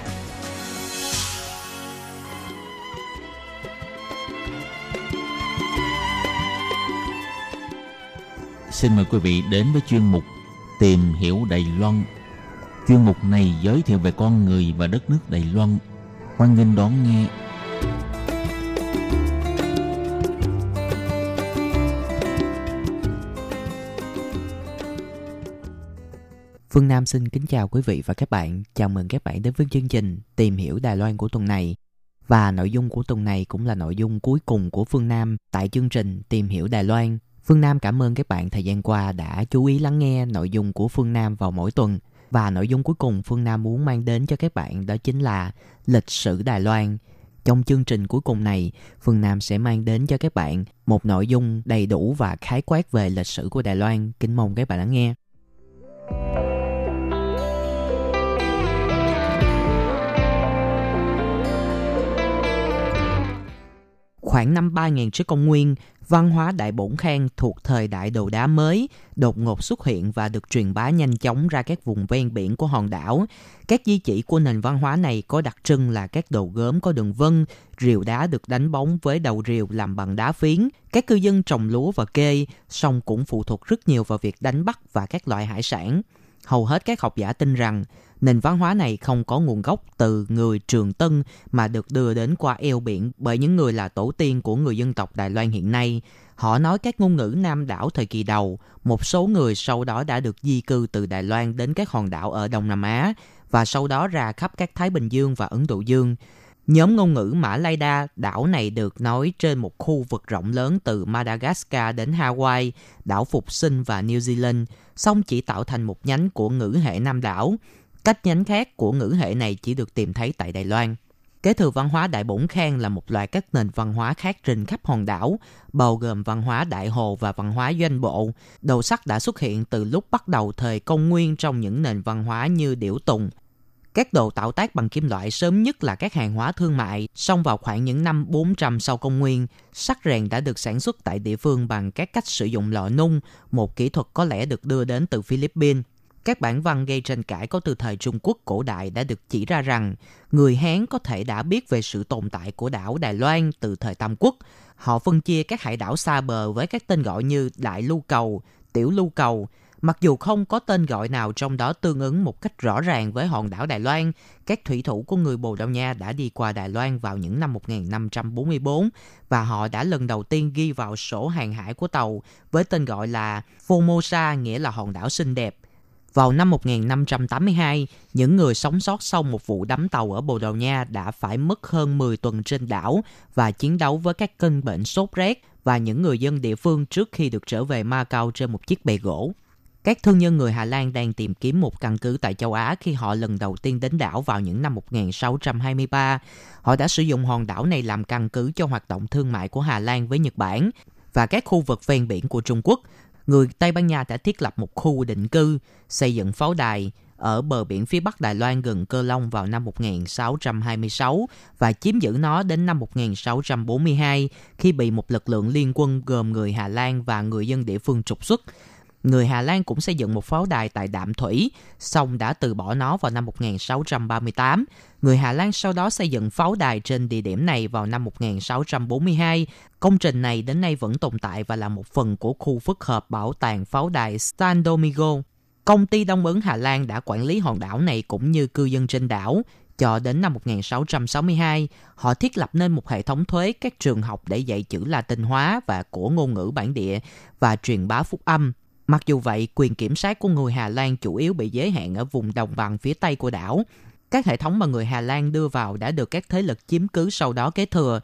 Xin mời quý vị đến với chuyên mục Tìm hiểu Đài Loan. Chuyên mục này giới thiệu về con người và đất nước Đài Loan. Hoan nghênh đón nghe. Phương Nam xin kính chào quý vị và các bạn. Chào mừng các bạn đến với chương trình Tìm hiểu Đài Loan của tuần này. Và nội dung của tuần này cũng là nội dung cuối cùng của Phương Nam tại chương trình Tìm hiểu Đài Loan. Phương Nam cảm ơn các bạn thời gian qua đã chú ý lắng nghe nội dung của Phương Nam vào mỗi tuần. Và nội dung cuối cùng Phương Nam muốn mang đến cho các bạn đó chính là lịch sử Đài Loan. Trong chương trình cuối cùng này, Phương Nam sẽ mang đến cho các bạn một nội dung đầy đủ và khái quát về lịch sử của Đài Loan. Kính mong các bạn lắng nghe. Khoảng năm 3000 trước công nguyên, văn hóa Đại Bổn Khang thuộc thời đại đồ đá mới đột ngột xuất hiện và được truyền bá nhanh chóng ra các vùng ven biển của hòn đảo. Các di chỉ của nền văn hóa này có đặc trưng là các đồ gốm có đường vân, rìu đá được đánh bóng với đầu rìu làm bằng đá phiến. Các cư dân trồng lúa và kê, song cũng phụ thuộc rất nhiều vào việc đánh bắt và các loại hải sản. Hầu hết các học giả tin rằng nền văn hóa này không có nguồn gốc từ người Trường Tân mà được đưa đến qua eo biển bởi những người là tổ tiên của người dân tộc Đài Loan hiện nay. Họ nói các ngôn ngữ Nam đảo thời kỳ đầu, một số người sau đó đã được di cư từ Đài Loan đến các hòn đảo ở Đông Nam Á và sau đó ra khắp các Thái Bình Dương và Ấn Độ Dương. Nhóm ngôn ngữ Mã Lai Đa, đảo này được nói trên một khu vực rộng lớn từ Madagascar đến Hawaii, đảo Phục Sinh và New Zealand, song chỉ tạo thành một nhánh của ngữ hệ Nam đảo. Cách nhánh khác của ngữ hệ này chỉ được tìm thấy tại Đài Loan. Kế thừa văn hóa Đại Bổn Khang là một loại các nền văn hóa khác trên khắp hòn đảo, bao gồm văn hóa Đại Hồ và văn hóa Doanh Bộ. Đầu sắc đã xuất hiện từ lúc bắt đầu thời công nguyên trong những nền văn hóa như Điểu Tùng. Các đồ tạo tác bằng kim loại sớm nhất là các hàng hóa thương mại, song vào khoảng những năm 400 sau công nguyên, sắt rèn đã được sản xuất tại địa phương bằng các cách sử dụng lò nung, một kỹ thuật có lẽ được đưa đến từ Philippines. Các bản văn gây tranh cãi có từ thời Trung Quốc cổ đại đã được chỉ ra rằng người Hán có thể đã biết về sự tồn tại của đảo Đài Loan từ thời Tam Quốc. Họ phân chia các hải đảo xa bờ với các tên gọi như Đại Lưu Cầu, Tiểu Lưu Cầu. Mặc dù không có tên gọi nào trong đó tương ứng một cách rõ ràng với hòn đảo Đài Loan, các thủy thủ của người Bồ Đào Nha đã đi qua Đài Loan vào những năm 1544 và họ đã lần đầu tiên ghi vào sổ hàng hải của tàu với tên gọi là Formosa nghĩa là hòn đảo xinh đẹp. Vào năm 1582, những người sống sót sau một vụ đắm tàu ở Bồ Đào Nha đã phải mất hơn 10 tuần trên đảo và chiến đấu với các cơn bệnh sốt rét và những người dân địa phương trước khi được trở về Macau trên một chiếc bè gỗ. Các thương nhân người Hà Lan đang tìm kiếm một căn cứ tại châu Á khi họ lần đầu tiên đến đảo vào những năm 1623. Họ đã sử dụng hòn đảo này làm căn cứ cho hoạt động thương mại của Hà Lan với Nhật Bản và các khu vực ven biển của Trung Quốc. Người Tây Ban Nha đã thiết lập một khu định cư, xây dựng pháo đài ở bờ biển phía bắc Đài Loan gần Cơ Long vào năm 1626 và chiếm giữ nó đến năm 1642 khi bị một lực lượng liên quân gồm người Hà Lan và người dân địa phương trục xuất. Người Hà Lan cũng xây dựng một pháo đài tại Đạm Thủy, song đã từ bỏ nó vào năm 1638. Người Hà Lan sau đó xây dựng pháo đài trên địa điểm này vào năm 1642. Công trình này đến nay vẫn tồn tại và là một phần của khu phức hợp bảo tàng pháo đài San Domingo. Công ty Đông Ấn Hà Lan đã quản lý hòn đảo này cũng như cư dân trên đảo. Cho đến năm 1662, họ thiết lập nên một hệ thống thuế các trường học để dạy chữ Latin hóa và của ngôn ngữ bản địa và truyền bá phúc âm. Mặc dù vậy, quyền kiểm soát của người Hà Lan chủ yếu bị giới hạn ở vùng đồng bằng phía tây của đảo. Các hệ thống mà người Hà Lan đưa vào đã được các thế lực chiếm cứ sau đó kế thừa.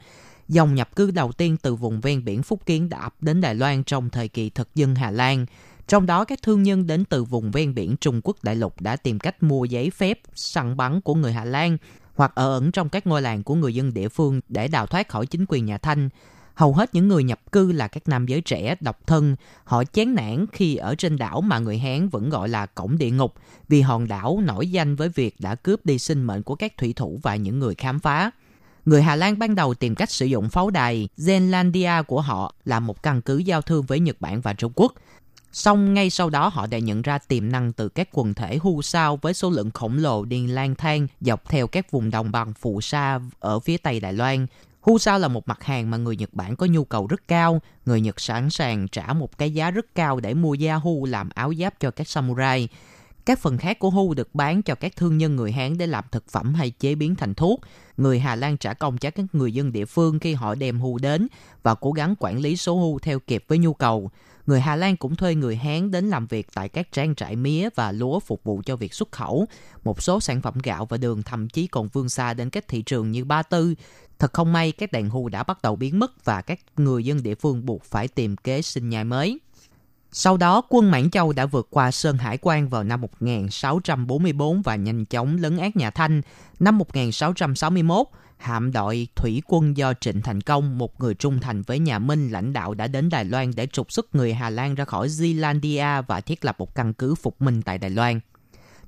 Dòng nhập cư đầu tiên từ vùng ven biển Phúc Kiến đã ập đến Đài Loan trong thời kỳ thực dân Hà Lan. Trong đó, các thương nhân đến từ vùng ven biển Trung Quốc đại lục đã tìm cách mua giấy phép săn bắn của người Hà Lan hoặc ở ẩn trong các ngôi làng của người dân địa phương để đào thoát khỏi chính quyền nhà Thanh. Hầu hết những người nhập cư là các nam giới trẻ, độc thân. Họ chán nản khi ở trên đảo mà người Hán vẫn gọi là cổng địa ngục vì hòn đảo nổi danh với việc đã cướp đi sinh mệnh của các thủy thủ và những người khám phá. Người Hà Lan ban đầu tìm cách sử dụng pháo đài Zenlandia của họ là một căn cứ giao thương với Nhật Bản và Trung Quốc. song ngay sau đó họ đã nhận ra tiềm năng từ các quần thể hưu sao với số lượng khổng lồ đi lang thang dọc theo các vùng đồng bằng phù sa ở phía Tây Đài Loan. Hu sao là một mặt hàng mà người Nhật Bản có nhu cầu rất cao. Người Nhật sẵn sàng trả một cái giá rất cao để mua da hu làm áo giáp cho các samurai. Các phần khác của hu được bán cho các thương nhân người Hán để làm thực phẩm hay chế biến thành thuốc. Người Hà Lan trả công cho các người dân địa phương khi họ đem hu đến và cố gắng quản lý số hu theo kịp với nhu cầu. Người Hà Lan cũng thuê người Hán đến làm việc tại các trang trại mía và lúa phục vụ cho việc xuất khẩu. Một số sản phẩm gạo và đường thậm chí còn vươn xa đến các thị trường như Ba Tư. Thật không may, các đàn hưu đã bắt đầu biến mất và các người dân địa phương buộc phải tìm kế sinh nhai mới. Sau đó, quân Mãn Châu đã vượt qua Sơn Hải quan vào năm 1644 và nhanh chóng lấn át nhà Thanh. Năm 1661, hạm đội thủy quân do Trịnh Thành Công, một người trung thành với nhà Minh lãnh đạo đã đến Đài Loan để trục xuất người Hà Lan ra khỏi Zealandia và thiết lập một căn cứ phục minh tại Đài Loan.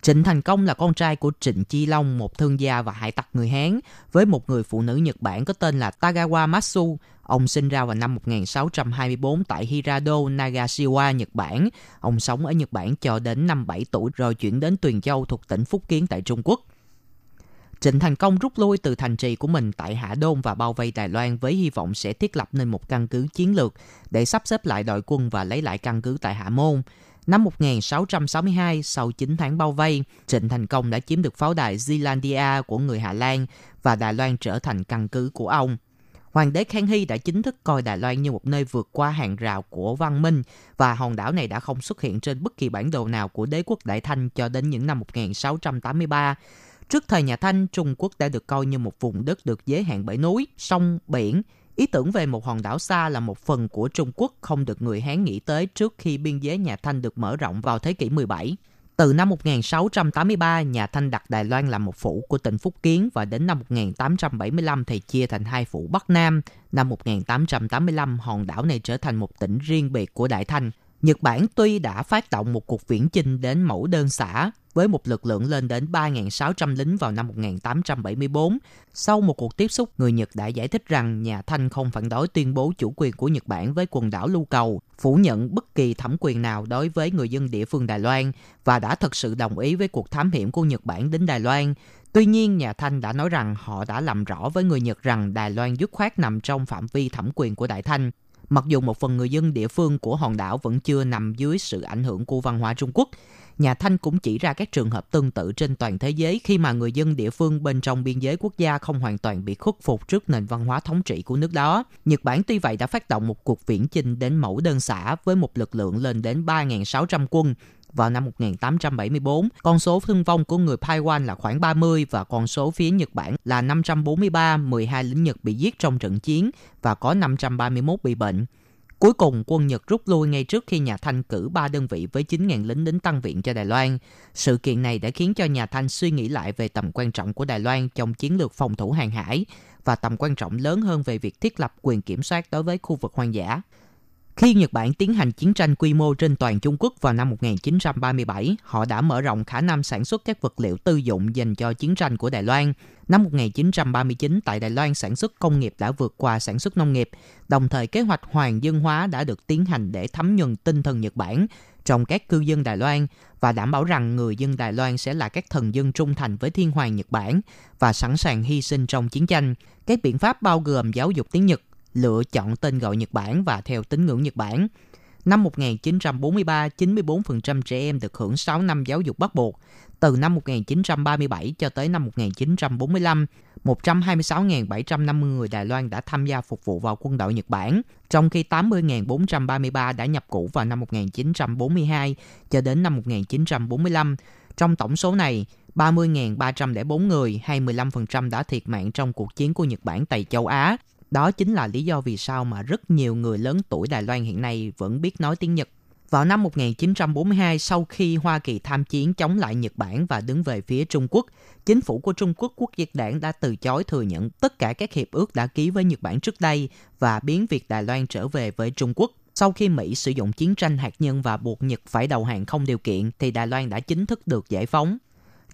Trịnh Thành Công là con trai của Trịnh Chi Long, một thương gia và hải tặc người Hán, với một người phụ nữ Nhật Bản có tên là Tagawa Matsu. Ông sinh ra vào năm 1624 tại Hirado, Nagashiwa, Nhật Bản. Ông sống ở Nhật Bản cho đến năm 7 tuổi rồi chuyển đến Tuyền Châu thuộc tỉnh Phúc Kiến tại Trung Quốc. Trịnh Thành Công rút lui từ thành trì của mình tại Hạ Đôn và bao vây Đài Loan với hy vọng sẽ thiết lập nên một căn cứ chiến lược để sắp xếp lại đội quân và lấy lại căn cứ tại Hạ Môn. Năm 1662, sau 9 tháng bao vây, Trịnh Thành Công đã chiếm được pháo đài Zealandia của người Hà Lan và Đài Loan trở thành căn cứ của ông. Hoàng đế Khang Hy đã chính thức coi Đài Loan như một nơi vượt qua hàng rào của văn minh và hòn đảo này đã không xuất hiện trên bất kỳ bản đồ nào của đế quốc Đại Thanh cho đến những năm 1683. Trước thời nhà Thanh, Trung Quốc đã được coi như một vùng đất được giới hạn bởi núi, sông, biển. Ý tưởng về một hòn đảo xa là một phần của Trung Quốc không được người Hán nghĩ tới trước khi biên giới nhà Thanh được mở rộng vào thế kỷ 17. Từ năm 1683, nhà Thanh đặt Đài Loan làm một phủ của tỉnh Phúc Kiến và đến năm 1875 thì chia thành hai phủ Bắc Nam. Năm 1885, hòn đảo này trở thành một tỉnh riêng biệt của Đại Thanh. Nhật Bản tuy đã phát động một cuộc viễn chinh đến mẫu đơn xã với một lực lượng lên đến 3.600 lính vào năm 1874. Sau một cuộc tiếp xúc, người Nhật đã giải thích rằng nhà Thanh không phản đối tuyên bố chủ quyền của Nhật Bản với quần đảo Lưu Cầu, phủ nhận bất kỳ thẩm quyền nào đối với người dân địa phương Đài Loan và đã thực sự đồng ý với cuộc thám hiểm của Nhật Bản đến Đài Loan. Tuy nhiên, nhà Thanh đã nói rằng họ đã làm rõ với người Nhật rằng Đài Loan dứt khoát nằm trong phạm vi thẩm quyền của Đại Thanh. Mặc dù một phần người dân địa phương của hòn đảo vẫn chưa nằm dưới sự ảnh hưởng của văn hóa Trung Quốc, nhà Thanh cũng chỉ ra các trường hợp tương tự trên toàn thế giới khi mà người dân địa phương bên trong biên giới quốc gia không hoàn toàn bị khuất phục trước nền văn hóa thống trị của nước đó. Nhật Bản tuy vậy đã phát động một cuộc viễn chinh đến mẫu đơn xã với một lực lượng lên đến 3.600 quân vào năm 1874, con số thương vong của người Paiwan là khoảng 30 và con số phía Nhật Bản là 543, 12 lính Nhật bị giết trong trận chiến và có 531 bị bệnh. Cuối cùng, quân Nhật rút lui ngay trước khi nhà Thanh cử 3 đơn vị với 9.000 lính đến tăng viện cho Đài Loan. Sự kiện này đã khiến cho nhà Thanh suy nghĩ lại về tầm quan trọng của Đài Loan trong chiến lược phòng thủ hàng hải và tầm quan trọng lớn hơn về việc thiết lập quyền kiểm soát đối với khu vực hoang dã. Khi Nhật Bản tiến hành chiến tranh quy mô trên toàn Trung Quốc vào năm 1937, họ đã mở rộng khả năng sản xuất các vật liệu tư dụng dành cho chiến tranh của Đài Loan. Năm 1939, tại Đài Loan sản xuất công nghiệp đã vượt qua sản xuất nông nghiệp, đồng thời kế hoạch hoàng dân hóa đã được tiến hành để thấm nhuần tinh thần Nhật Bản trong các cư dân Đài Loan và đảm bảo rằng người dân Đài Loan sẽ là các thần dân trung thành với thiên hoàng Nhật Bản và sẵn sàng hy sinh trong chiến tranh. Các biện pháp bao gồm giáo dục tiếng Nhật, lựa chọn tên gọi Nhật Bản và theo tín ngưỡng Nhật Bản. Năm 1943, 94% trẻ em được hưởng 6 năm giáo dục bắt buộc. Từ năm 1937 cho tới năm 1945, 126.750 người Đài Loan đã tham gia phục vụ vào quân đội Nhật Bản, trong khi 80.433 đã nhập ngũ vào năm 1942 cho đến năm 1945. Trong tổng số này, 30.304 người hay 15% đã thiệt mạng trong cuộc chiến của Nhật Bản tại châu Á, đó chính là lý do vì sao mà rất nhiều người lớn tuổi Đài Loan hiện nay vẫn biết nói tiếng Nhật. Vào năm 1942, sau khi Hoa Kỳ tham chiến chống lại Nhật Bản và đứng về phía Trung Quốc, chính phủ của Trung Quốc Quốc dân đảng đã từ chối thừa nhận tất cả các hiệp ước đã ký với Nhật Bản trước đây và biến việc Đài Loan trở về với Trung Quốc. Sau khi Mỹ sử dụng chiến tranh hạt nhân và buộc Nhật phải đầu hàng không điều kiện, thì Đài Loan đã chính thức được giải phóng.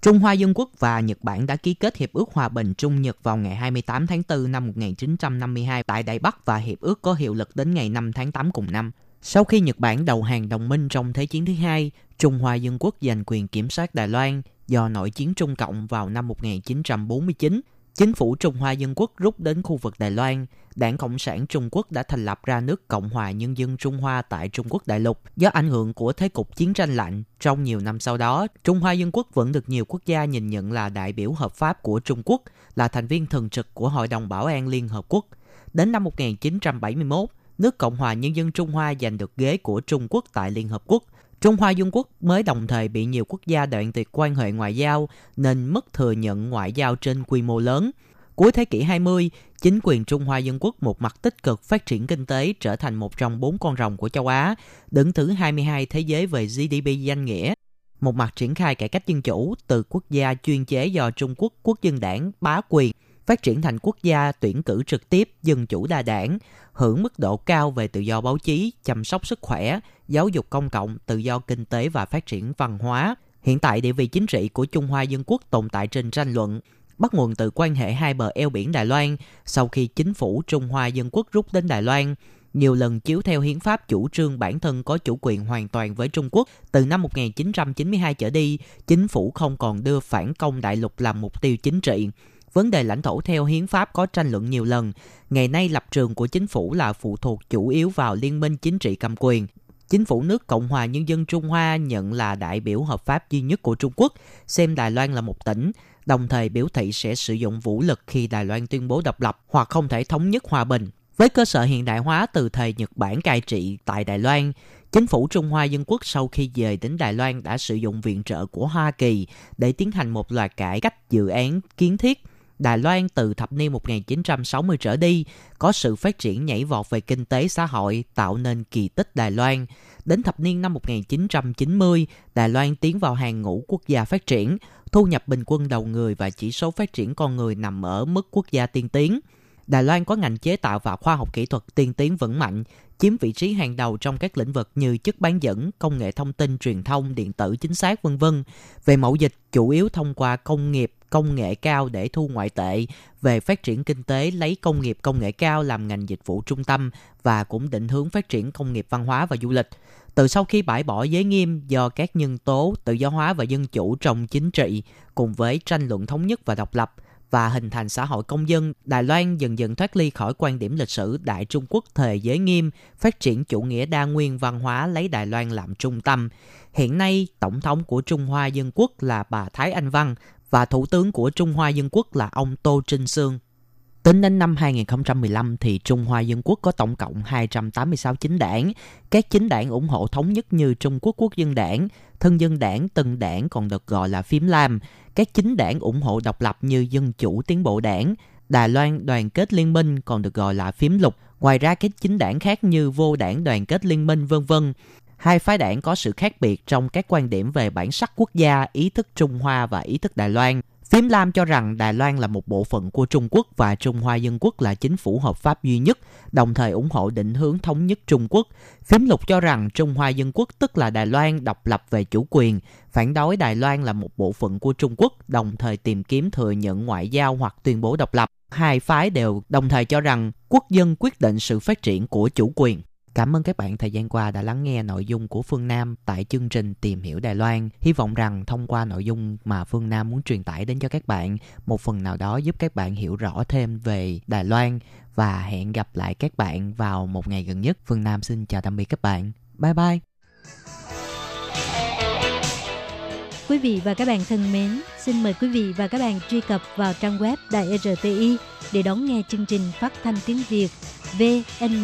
Trung Hoa Dân Quốc và Nhật Bản đã ký kết Hiệp ước Hòa bình Trung Nhật vào ngày 28 tháng 4 năm 1952 tại Đài Bắc và Hiệp ước có hiệu lực đến ngày 5 tháng 8 cùng năm. Sau khi Nhật Bản đầu hàng đồng minh trong Thế chiến thứ hai, Trung Hoa Dân Quốc giành quyền kiểm soát Đài Loan do nội chiến Trung Cộng vào năm 1949. Chính phủ Trung Hoa Dân Quốc rút đến khu vực Đài Loan. Đảng Cộng sản Trung Quốc đã thành lập ra nước Cộng hòa Nhân dân Trung Hoa tại Trung Quốc đại lục. Do ảnh hưởng của thế cục chiến tranh lạnh, trong nhiều năm sau đó, Trung Hoa Dân Quốc vẫn được nhiều quốc gia nhìn nhận là đại biểu hợp pháp của Trung Quốc, là thành viên thường trực của Hội đồng Bảo an Liên Hợp Quốc. Đến năm 1971, nước Cộng hòa Nhân dân Trung Hoa giành được ghế của Trung Quốc tại Liên Hợp Quốc. Trung Hoa Dân Quốc mới đồng thời bị nhiều quốc gia đoạn tuyệt quan hệ ngoại giao nên mất thừa nhận ngoại giao trên quy mô lớn. Cuối thế kỷ 20, chính quyền Trung Hoa Dân Quốc một mặt tích cực phát triển kinh tế trở thành một trong bốn con rồng của châu Á, đứng thứ 22 thế giới về GDP danh nghĩa. Một mặt triển khai cải cách dân chủ từ quốc gia chuyên chế do Trung Quốc quốc dân đảng bá quyền phát triển thành quốc gia tuyển cử trực tiếp, dân chủ đa đảng, hưởng mức độ cao về tự do báo chí, chăm sóc sức khỏe, giáo dục công cộng, tự do kinh tế và phát triển văn hóa. Hiện tại địa vị chính trị của Trung Hoa Dân Quốc tồn tại trên tranh luận, bắt nguồn từ quan hệ hai bờ eo biển Đài Loan sau khi chính phủ Trung Hoa Dân Quốc rút đến Đài Loan nhiều lần chiếu theo hiến pháp chủ trương bản thân có chủ quyền hoàn toàn với Trung Quốc. Từ năm 1992 trở đi, chính phủ không còn đưa phản công đại lục làm mục tiêu chính trị. Vấn đề lãnh thổ theo hiến pháp có tranh luận nhiều lần. Ngày nay lập trường của chính phủ là phụ thuộc chủ yếu vào liên minh chính trị cầm quyền. Chính phủ nước Cộng hòa Nhân dân Trung Hoa nhận là đại biểu hợp pháp duy nhất của Trung Quốc, xem Đài Loan là một tỉnh, đồng thời biểu thị sẽ sử dụng vũ lực khi Đài Loan tuyên bố độc lập hoặc không thể thống nhất hòa bình. Với cơ sở hiện đại hóa từ thời Nhật Bản cai trị tại Đài Loan, chính phủ Trung Hoa Dân Quốc sau khi về đến Đài Loan đã sử dụng viện trợ của Hoa Kỳ để tiến hành một loạt cải cách dự án kiến thiết – Đài Loan từ thập niên 1960 trở đi có sự phát triển nhảy vọt về kinh tế xã hội tạo nên kỳ tích Đài Loan. Đến thập niên năm 1990, Đài Loan tiến vào hàng ngũ quốc gia phát triển, thu nhập bình quân đầu người và chỉ số phát triển con người nằm ở mức quốc gia tiên tiến. Đài Loan có ngành chế tạo và khoa học kỹ thuật tiên tiến vững mạnh, chiếm vị trí hàng đầu trong các lĩnh vực như chất bán dẫn, công nghệ thông tin, truyền thông, điện tử chính xác vân vân. Về mậu dịch, chủ yếu thông qua công nghiệp, công nghệ cao để thu ngoại tệ, về phát triển kinh tế lấy công nghiệp công nghệ cao làm ngành dịch vụ trung tâm và cũng định hướng phát triển công nghiệp văn hóa và du lịch. Từ sau khi bãi bỏ giới nghiêm do các nhân tố tự do hóa và dân chủ trong chính trị cùng với tranh luận thống nhất và độc lập, và hình thành xã hội công dân, Đài Loan dần dần thoát ly khỏi quan điểm lịch sử Đại Trung Quốc thời giới nghiêm, phát triển chủ nghĩa đa nguyên văn hóa lấy Đài Loan làm trung tâm. Hiện nay, Tổng thống của Trung Hoa Dân Quốc là bà Thái Anh Văn và Thủ tướng của Trung Hoa Dân Quốc là ông Tô Trinh Sương. Tính đến năm 2015 thì Trung Hoa Dân Quốc có tổng cộng 286 chính đảng. Các chính đảng ủng hộ thống nhất như Trung Quốc Quốc dân đảng, Thân dân đảng, Tân đảng còn được gọi là phím lam. Các chính đảng ủng hộ độc lập như Dân chủ Tiến bộ đảng, Đài Loan đoàn kết liên minh còn được gọi là phím lục. Ngoài ra các chính đảng khác như vô đảng đoàn kết liên minh vân vân. Hai phái đảng có sự khác biệt trong các quan điểm về bản sắc quốc gia, ý thức Trung Hoa và ý thức Đài Loan. Phím Lam cho rằng Đài Loan là một bộ phận của Trung Quốc và Trung Hoa Dân Quốc là chính phủ hợp pháp duy nhất, đồng thời ủng hộ định hướng thống nhất Trung Quốc. Phím Lục cho rằng Trung Hoa Dân Quốc tức là Đài Loan độc lập về chủ quyền, phản đối Đài Loan là một bộ phận của Trung Quốc, đồng thời tìm kiếm thừa nhận ngoại giao hoặc tuyên bố độc lập. Hai phái đều đồng thời cho rằng quốc dân quyết định sự phát triển của chủ quyền. Cảm ơn các bạn thời gian qua đã lắng nghe nội dung của Phương Nam tại chương trình Tìm hiểu Đài Loan. Hy vọng rằng thông qua nội dung mà Phương Nam muốn truyền tải đến cho các bạn, một phần nào đó giúp các bạn hiểu rõ thêm về Đài Loan và hẹn gặp lại các bạn vào một ngày gần nhất. Phương Nam xin chào tạm biệt các bạn. Bye bye. Quý vị và các bạn thân mến, xin mời quý vị và các bạn truy cập vào trang web Đài RTI để đón nghe chương trình phát thanh tiếng Việt VN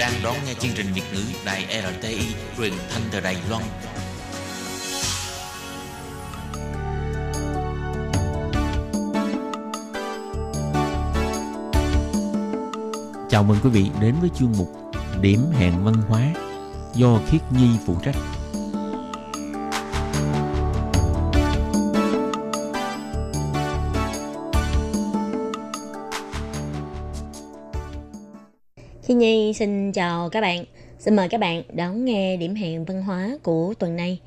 Đang đón nghe chương trình Việt ngữ Đài RTI truyền thanh từ Đài Loan. Chào mừng quý vị đến với chương mục Điểm hẹn văn hóa do Khiết Nhi phụ trách. Nhi xin chào các bạn. Xin mời các bạn đón nghe điểm hẹn văn hóa của tuần này.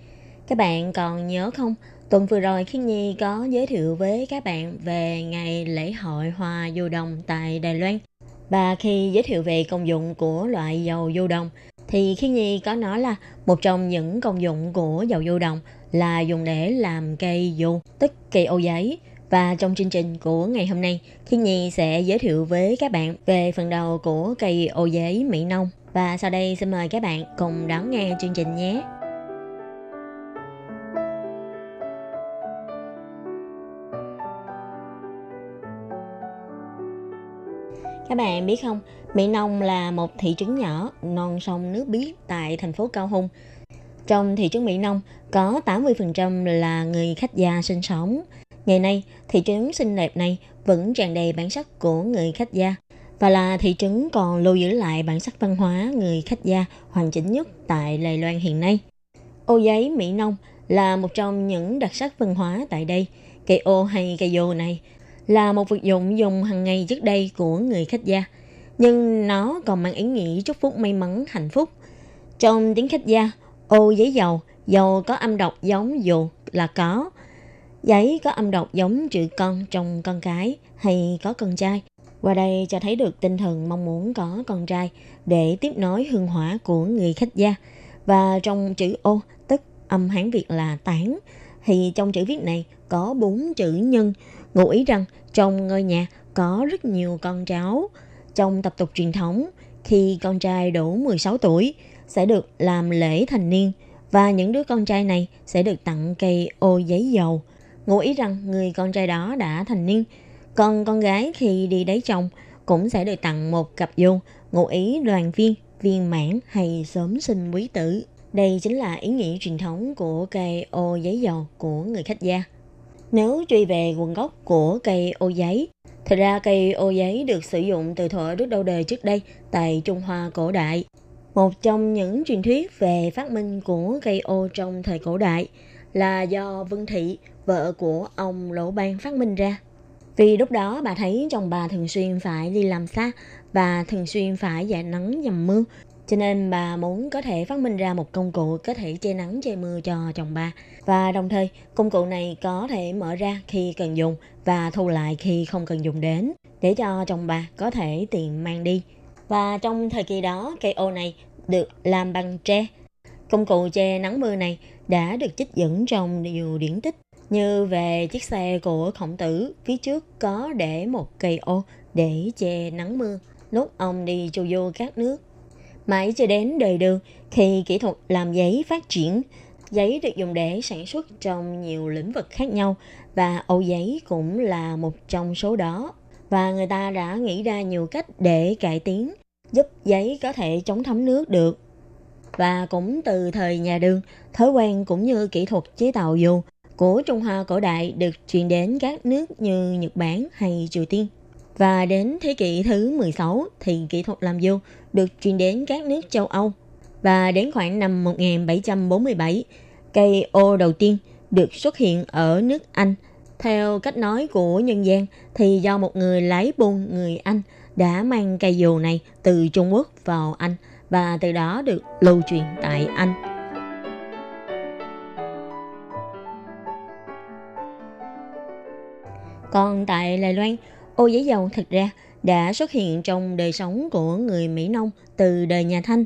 Các bạn còn nhớ không? Tuần vừa rồi Khiết Nhi có giới thiệu với các bạn về ngày lễ hội hoa vô đồng tại Đài Loan. Và khi giới thiệu về công dụng của loại dầu vô đồng thì Khiết Nhi có nói là một trong những công dụng của dầu vô đồng là dùng để làm cây dù, tức cây ô giấy và trong chương trình của ngày hôm nay, thiên Nhi sẽ giới thiệu với các bạn về phần đầu của cây ô giấy Mỹ Nông. Và sau đây xin mời các bạn cùng đón nghe chương trình nhé. Các bạn biết không, Mỹ Nông là một thị trấn nhỏ non sông nước biếc tại thành phố Cao Hùng. Trong thị trấn Mỹ Nông có 80% là người khách gia sinh sống, Ngày nay, thị trấn xinh đẹp này vẫn tràn đầy bản sắc của người khách gia và là thị trấn còn lưu giữ lại bản sắc văn hóa người khách gia hoàn chỉnh nhất tại Đài Loan hiện nay. Ô giấy Mỹ Nông là một trong những đặc sắc văn hóa tại đây. Cây ô hay cây dô này là một vật dụng dùng hàng ngày trước đây của người khách gia, nhưng nó còn mang ý nghĩa chúc phúc may mắn hạnh phúc. Trong tiếng khách gia, ô giấy dầu, dầu có âm đọc giống dù là có, Giấy có âm đọc giống chữ con trong con cái hay có con trai. Qua đây cho thấy được tinh thần mong muốn có con trai để tiếp nối hương hỏa của người khách gia. Và trong chữ ô, tức âm Hán Việt là tán, thì trong chữ viết này có bốn chữ nhân, ngụ ý rằng trong ngôi nhà có rất nhiều con cháu. Trong tập tục truyền thống, khi con trai đủ 16 tuổi, sẽ được làm lễ thành niên và những đứa con trai này sẽ được tặng cây ô giấy dầu – ngụ ý rằng người con trai đó đã thành niên. Còn con gái khi đi lấy chồng cũng sẽ được tặng một cặp dù, ngụ ý đoàn viên, viên mãn hay sớm sinh quý tử. Đây chính là ý nghĩa truyền thống của cây ô giấy dầu của người khách gia. Nếu truy về nguồn gốc của cây ô giấy, thật ra cây ô giấy được sử dụng từ thuở rất lâu đời trước đây tại Trung Hoa cổ đại. Một trong những truyền thuyết về phát minh của cây ô trong thời cổ đại là do Vân Thị, vợ của ông Lỗ Ban phát minh ra. Vì lúc đó bà thấy chồng bà thường xuyên phải đi làm xa và thường xuyên phải giải nắng dầm mưa. Cho nên bà muốn có thể phát minh ra một công cụ có thể che nắng che mưa cho chồng bà. Và đồng thời, công cụ này có thể mở ra khi cần dùng và thu lại khi không cần dùng đến, để cho chồng bà có thể tiện mang đi. Và trong thời kỳ đó, cây ô này được làm bằng tre. Công cụ che nắng mưa này đã được trích dẫn trong nhiều điển tích như về chiếc xe của khổng tử phía trước có để một cây ô để che nắng mưa lúc ông đi chu du các nước. Mãi cho đến đời đường khi kỹ thuật làm giấy phát triển, giấy được dùng để sản xuất trong nhiều lĩnh vực khác nhau và ô giấy cũng là một trong số đó. Và người ta đã nghĩ ra nhiều cách để cải tiến, giúp giấy có thể chống thấm nước được. Và cũng từ thời nhà Đường, thói quen cũng như kỹ thuật chế tạo dù của Trung Hoa cổ đại được truyền đến các nước như Nhật Bản hay Triều Tiên. Và đến thế kỷ thứ 16 thì kỹ thuật làm dâu được truyền đến các nước châu Âu. Và đến khoảng năm 1747, cây ô đầu tiên được xuất hiện ở nước Anh. Theo cách nói của nhân gian thì do một người lái buôn người Anh đã mang cây dù này từ Trung Quốc vào Anh và từ đó được lưu truyền tại Anh. Còn tại Đài Loan, ô giấy dầu thực ra đã xuất hiện trong đời sống của người Mỹ nông từ đời nhà Thanh.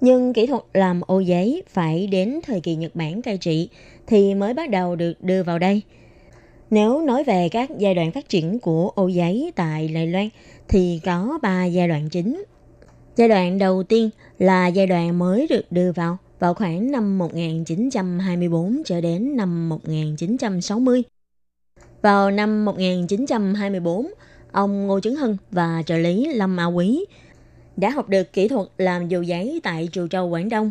Nhưng kỹ thuật làm ô giấy phải đến thời kỳ Nhật Bản cai trị thì mới bắt đầu được đưa vào đây. Nếu nói về các giai đoạn phát triển của ô giấy tại Đài Loan thì có 3 giai đoạn chính. Giai đoạn đầu tiên là giai đoạn mới được đưa vào vào khoảng năm 1924 cho đến năm 1960. Vào năm 1924, ông Ngô Chấn Hưng và trợ lý Lâm A Quý đã học được kỹ thuật làm dù giấy tại Trù Châu, Quảng Đông.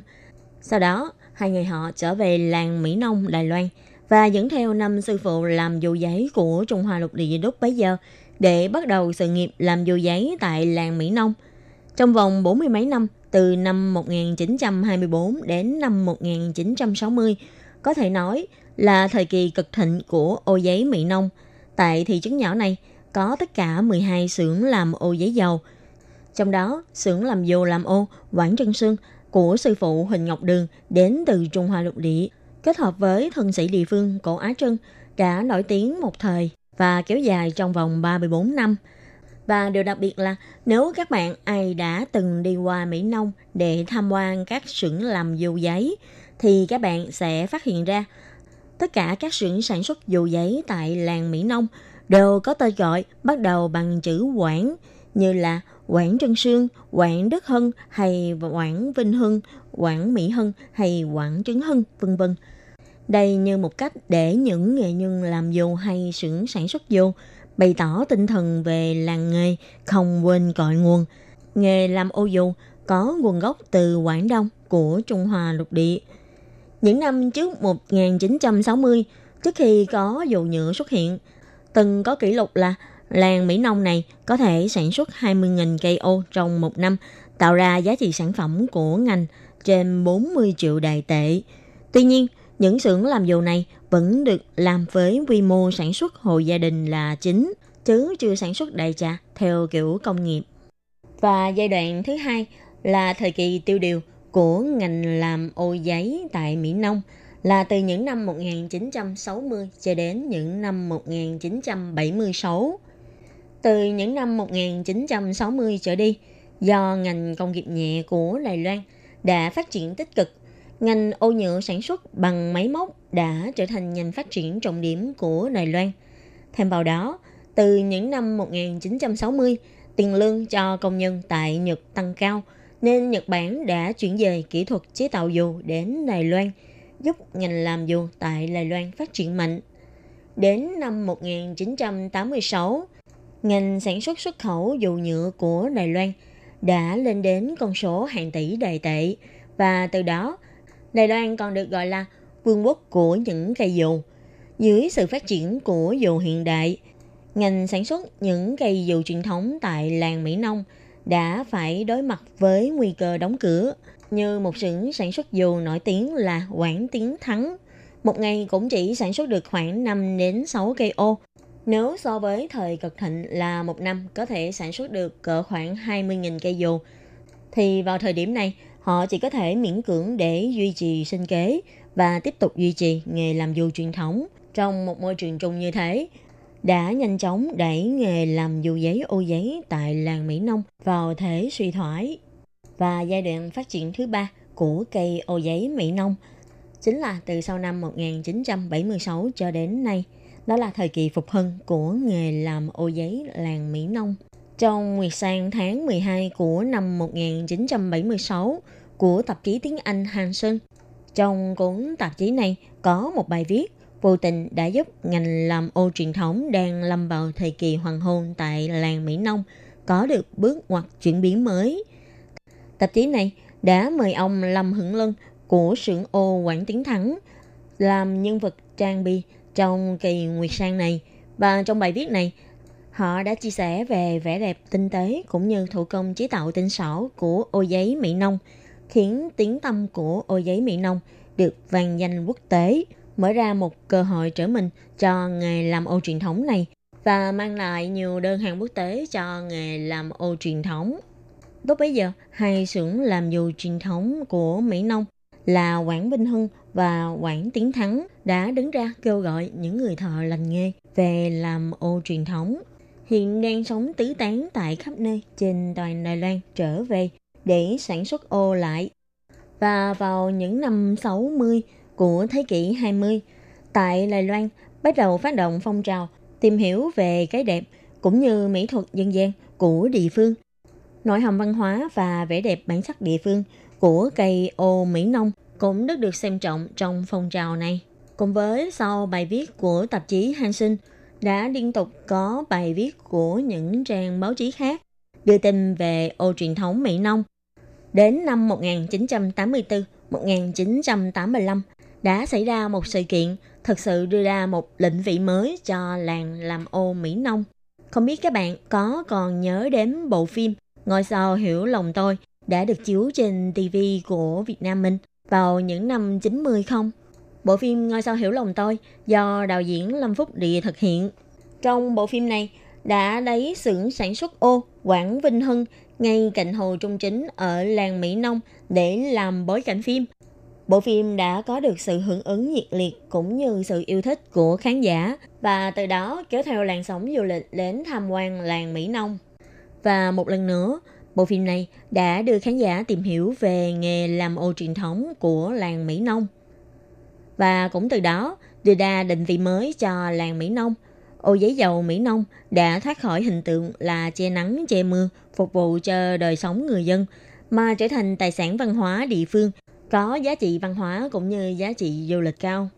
Sau đó, hai người họ trở về làng Mỹ Nông, Đài Loan và dẫn theo năm sư phụ làm dù giấy của Trung Hoa lục địa đúc bấy giờ để bắt đầu sự nghiệp làm dù giấy tại làng Mỹ Nông. Trong vòng bốn mươi mấy năm, từ năm 1924 đến năm 1960, có thể nói là thời kỳ cực thịnh của ô giấy Mỹ Nông. Tại thị trấn nhỏ này có tất cả 12 xưởng làm ô giấy dầu. Trong đó, xưởng làm dầu làm ô Quảng Trân Sương của sư phụ Huỳnh Ngọc Đường đến từ Trung Hoa lục địa, kết hợp với thân sĩ địa phương cổ Á Trân đã nổi tiếng một thời và kéo dài trong vòng 34 năm. Và điều đặc biệt là nếu các bạn ai đã từng đi qua Mỹ Nông để tham quan các xưởng làm dầu giấy thì các bạn sẽ phát hiện ra tất cả các xưởng sản xuất dù giấy tại làng Mỹ Nông đều có tên gọi bắt đầu bằng chữ Quảng như là Quảng Trân Sương, Quảng Đức Hân hay Quảng Vinh Hưng, Quảng Mỹ Hân hay Quảng Trấn Hân, vân vân. Đây như một cách để những nghệ nhân làm dù hay xưởng sản xuất dù bày tỏ tinh thần về làng nghề không quên cội nguồn. Nghề làm ô dù có nguồn gốc từ Quảng Đông của Trung Hoa lục địa. Những năm trước 1960, trước khi có dầu nhựa xuất hiện, từng có kỷ lục là làng Mỹ Nông này có thể sản xuất 20.000 cây ô trong một năm, tạo ra giá trị sản phẩm của ngành trên 40 triệu đài tệ. Tuy nhiên, những xưởng làm dầu này vẫn được làm với quy mô sản xuất hộ gia đình là chính, chứ chưa sản xuất đại trà theo kiểu công nghiệp. Và giai đoạn thứ hai là thời kỳ tiêu điều của ngành làm ô giấy tại Mỹ Nông là từ những năm 1960 cho đến những năm 1976. Từ những năm 1960 trở đi, do ngành công nghiệp nhẹ của Đài Loan đã phát triển tích cực ngành ô nhựa sản xuất bằng máy móc đã trở thành ngành phát triển trọng điểm của Đài Loan. Thêm vào đó, từ những năm 1960, tiền lương cho công nhân tại Nhật tăng cao, nên Nhật Bản đã chuyển về kỹ thuật chế tạo dù đến Đài Loan, giúp ngành làm dù tại Đài Loan phát triển mạnh. Đến năm 1986, ngành sản xuất xuất khẩu dù nhựa của Đài Loan đã lên đến con số hàng tỷ đài tệ và từ đó Đài Loan còn được gọi là vương quốc của những cây dù. Dưới sự phát triển của dù hiện đại, ngành sản xuất những cây dù truyền thống tại làng Mỹ Nông đã phải đối mặt với nguy cơ đóng cửa, như một xưởng sản xuất dù nổi tiếng là Quảng Tiến Thắng. Một ngày cũng chỉ sản xuất được khoảng 5 đến 6 cây ô. Nếu so với thời cực thịnh là một năm có thể sản xuất được cỡ khoảng 20.000 cây dù, thì vào thời điểm này họ chỉ có thể miễn cưỡng để duy trì sinh kế và tiếp tục duy trì nghề làm dù truyền thống trong một môi trường chung như thế đã nhanh chóng đẩy nghề làm dù giấy ô giấy tại làng Mỹ Nông vào thế suy thoái. Và giai đoạn phát triển thứ ba của cây ô giấy Mỹ Nông chính là từ sau năm 1976 cho đến nay. Đó là thời kỳ phục hưng của nghề làm ô giấy làng Mỹ Nông. Trong Nguyệt sang tháng 12 của năm 1976 của tạp chí tiếng Anh Hanson, trong cuốn tạp chí này có một bài viết vô tình đã giúp ngành làm ô truyền thống đang lâm vào thời kỳ hoàng hôn tại làng Mỹ Nông có được bước ngoặt chuyển biến mới. Tạp chí này đã mời ông Lâm Hưởng Lân của xưởng ô Quảng Tiến Thắng làm nhân vật trang bị trong kỳ Nguyệt Sang này. Và trong bài viết này, Họ đã chia sẻ về vẻ đẹp tinh tế cũng như thủ công chế tạo tinh xảo của ô giấy Mỹ Nông, khiến tiếng tâm của ô giấy Mỹ Nông được vang danh quốc tế, mở ra một cơ hội trở mình cho nghề làm ô truyền thống này và mang lại nhiều đơn hàng quốc tế cho nghề làm ô truyền thống. Lúc bấy giờ, hai xưởng làm dù truyền thống của Mỹ Nông là Quảng Vinh Hưng và Quảng Tiến Thắng đã đứng ra kêu gọi những người thợ lành nghề về làm ô truyền thống hiện đang sống tứ tán tại khắp nơi trên toàn Đài Loan trở về để sản xuất ô lại. Và vào những năm 60 của thế kỷ 20, tại Đài Loan bắt đầu phát động phong trào tìm hiểu về cái đẹp cũng như mỹ thuật dân gian của địa phương. Nội hàm văn hóa và vẻ đẹp bản sắc địa phương của cây ô Mỹ Nông cũng rất được xem trọng trong phong trào này. Cùng với sau bài viết của tạp chí Hansen đã liên tục có bài viết của những trang báo chí khác đưa tin về ô truyền thống Mỹ Nông. Đến năm 1984-1985 đã xảy ra một sự kiện thực sự đưa ra một lĩnh vị mới cho làng làm ô Mỹ Nông. Không biết các bạn có còn nhớ đến bộ phim Ngôi sao hiểu lòng tôi đã được chiếu trên TV của Việt Nam mình vào những năm 90 không? Bộ phim Ngôi sao hiểu lòng tôi do đạo diễn Lâm Phúc Địa thực hiện. Trong bộ phim này đã lấy xưởng sản xuất ô Quảng Vinh Hưng ngay cạnh hồ Trung Chính ở làng Mỹ Nông để làm bối cảnh phim. Bộ phim đã có được sự hưởng ứng nhiệt liệt cũng như sự yêu thích của khán giả và từ đó kéo theo làn sóng du lịch đến tham quan làng Mỹ Nông. Và một lần nữa, bộ phim này đã đưa khán giả tìm hiểu về nghề làm ô truyền thống của làng Mỹ Nông. Và cũng từ đó đưa ra định vị mới cho làng Mỹ Nông. Ô giấy dầu Mỹ Nông đã thoát khỏi hình tượng là che nắng che mưa phục vụ cho đời sống người dân mà trở thành tài sản văn hóa địa phương có giá trị văn hóa cũng như giá trị du lịch cao.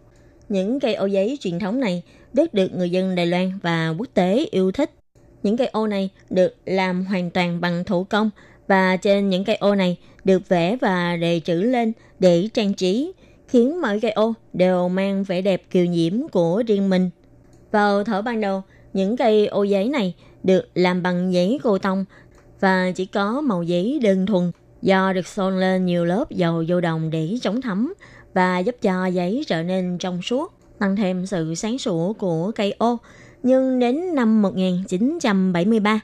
Những cây ô giấy truyền thống này rất được người dân Đài Loan và quốc tế yêu thích. Những cây ô này được làm hoàn toàn bằng thủ công và trên những cây ô này được vẽ và đề chữ lên để trang trí, khiến mỗi cây ô đều mang vẻ đẹp kiều diễm của riêng mình. Vào thở ban đầu, những cây ô giấy này được làm bằng giấy cô tông và chỉ có màu giấy đơn thuần do được xôn lên nhiều lớp dầu vô đồng để chống thấm và giúp cho giấy trở nên trong suốt, tăng thêm sự sáng sủa của cây ô. Nhưng đến năm 1973,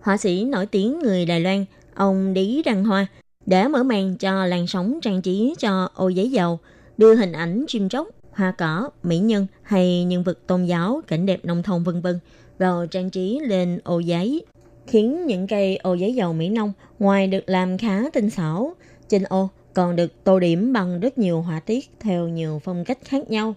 họa sĩ nổi tiếng người Đài Loan, ông Lý Đăng Hoa, đã mở màn cho làn sóng trang trí cho ô giấy dầu, đưa hình ảnh chim chóc, hoa cỏ, mỹ nhân hay nhân vật tôn giáo, cảnh đẹp nông thôn vân vân vào trang trí lên ô giấy khiến những cây ô giấy dầu Mỹ Nông ngoài được làm khá tinh xảo, trên ô oh còn được tô điểm bằng rất nhiều họa tiết theo nhiều phong cách khác nhau,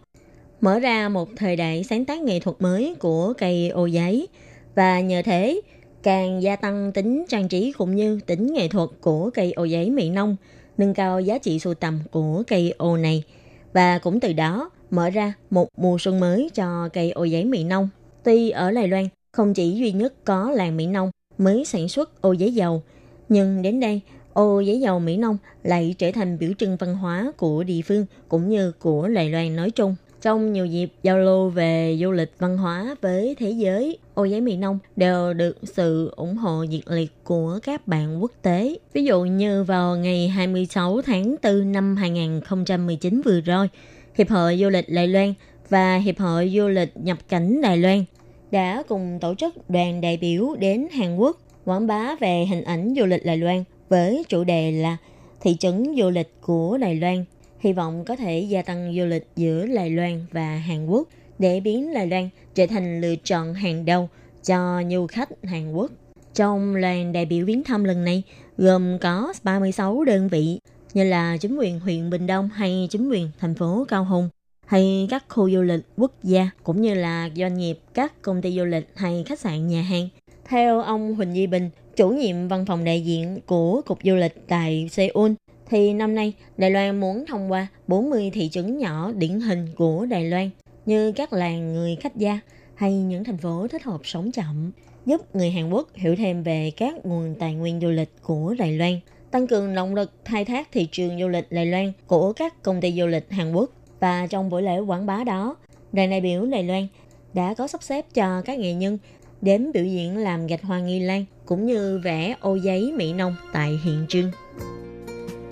mở ra một thời đại sáng tác nghệ thuật mới của cây ô giấy và nhờ thế càng gia tăng tính trang trí cũng như tính nghệ thuật của cây ô giấy Mỹ Nông, nâng cao giá trị sưu tầm của cây ô này và cũng từ đó mở ra một mùa xuân mới cho cây ô giấy Mỹ Nông. Tuy ở Đài Loan không chỉ duy nhất có làng Mỹ Nông mới sản xuất ô giấy dầu. Nhưng đến đây, ô giấy dầu Mỹ Nông lại trở thành biểu trưng văn hóa của địa phương cũng như của Đài Loan nói chung. Trong nhiều dịp giao lưu về du lịch văn hóa với thế giới, ô giấy Mỹ Nông đều được sự ủng hộ nhiệt liệt của các bạn quốc tế. Ví dụ như vào ngày 26 tháng 4 năm 2019 vừa rồi, Hiệp hội Du lịch Đài Loan và Hiệp hội Du lịch nhập cảnh Đài Loan đã cùng tổ chức đoàn đại biểu đến Hàn Quốc quảng bá về hình ảnh du lịch Đài Loan với chủ đề là thị trấn du lịch của Đài Loan. Hy vọng có thể gia tăng du lịch giữa Đài Loan và Hàn Quốc để biến Đài Loan trở thành lựa chọn hàng đầu cho du khách Hàn Quốc. Trong đoàn đại biểu viếng thăm lần này gồm có 36 đơn vị như là chính quyền huyện Bình Đông hay chính quyền thành phố Cao Hùng hay các khu du lịch quốc gia cũng như là doanh nghiệp, các công ty du lịch hay khách sạn nhà hàng. Theo ông Huỳnh Di Bình, chủ nhiệm văn phòng đại diện của Cục Du lịch tại Seoul, thì năm nay Đài Loan muốn thông qua 40 thị trấn nhỏ điển hình của Đài Loan như các làng người khách gia hay những thành phố thích hợp sống chậm, giúp người Hàn Quốc hiểu thêm về các nguồn tài nguyên du lịch của Đài Loan, tăng cường động lực khai thác thị trường du lịch Đài Loan của các công ty du lịch Hàn Quốc. Và trong buổi lễ quảng bá đó, đoàn đại biểu Đài Loan đã có sắp xếp cho các nghệ nhân đến biểu diễn làm gạch hoa nghi lan cũng như vẽ ô giấy mỹ nông tại hiện trường.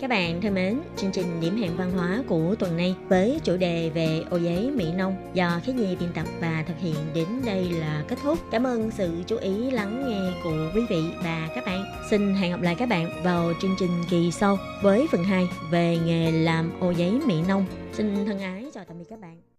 Các bạn thân mến, chương trình điểm hẹn văn hóa của tuần này với chủ đề về ô giấy Mỹ Nông do Khánh Nhi biên tập và thực hiện đến đây là kết thúc. Cảm ơn sự chú ý lắng nghe của quý vị và các bạn. Xin hẹn gặp lại các bạn vào chương trình kỳ sau với phần 2 về nghề làm ô giấy Mỹ Nông. Xin thân ái chào tạm biệt các bạn.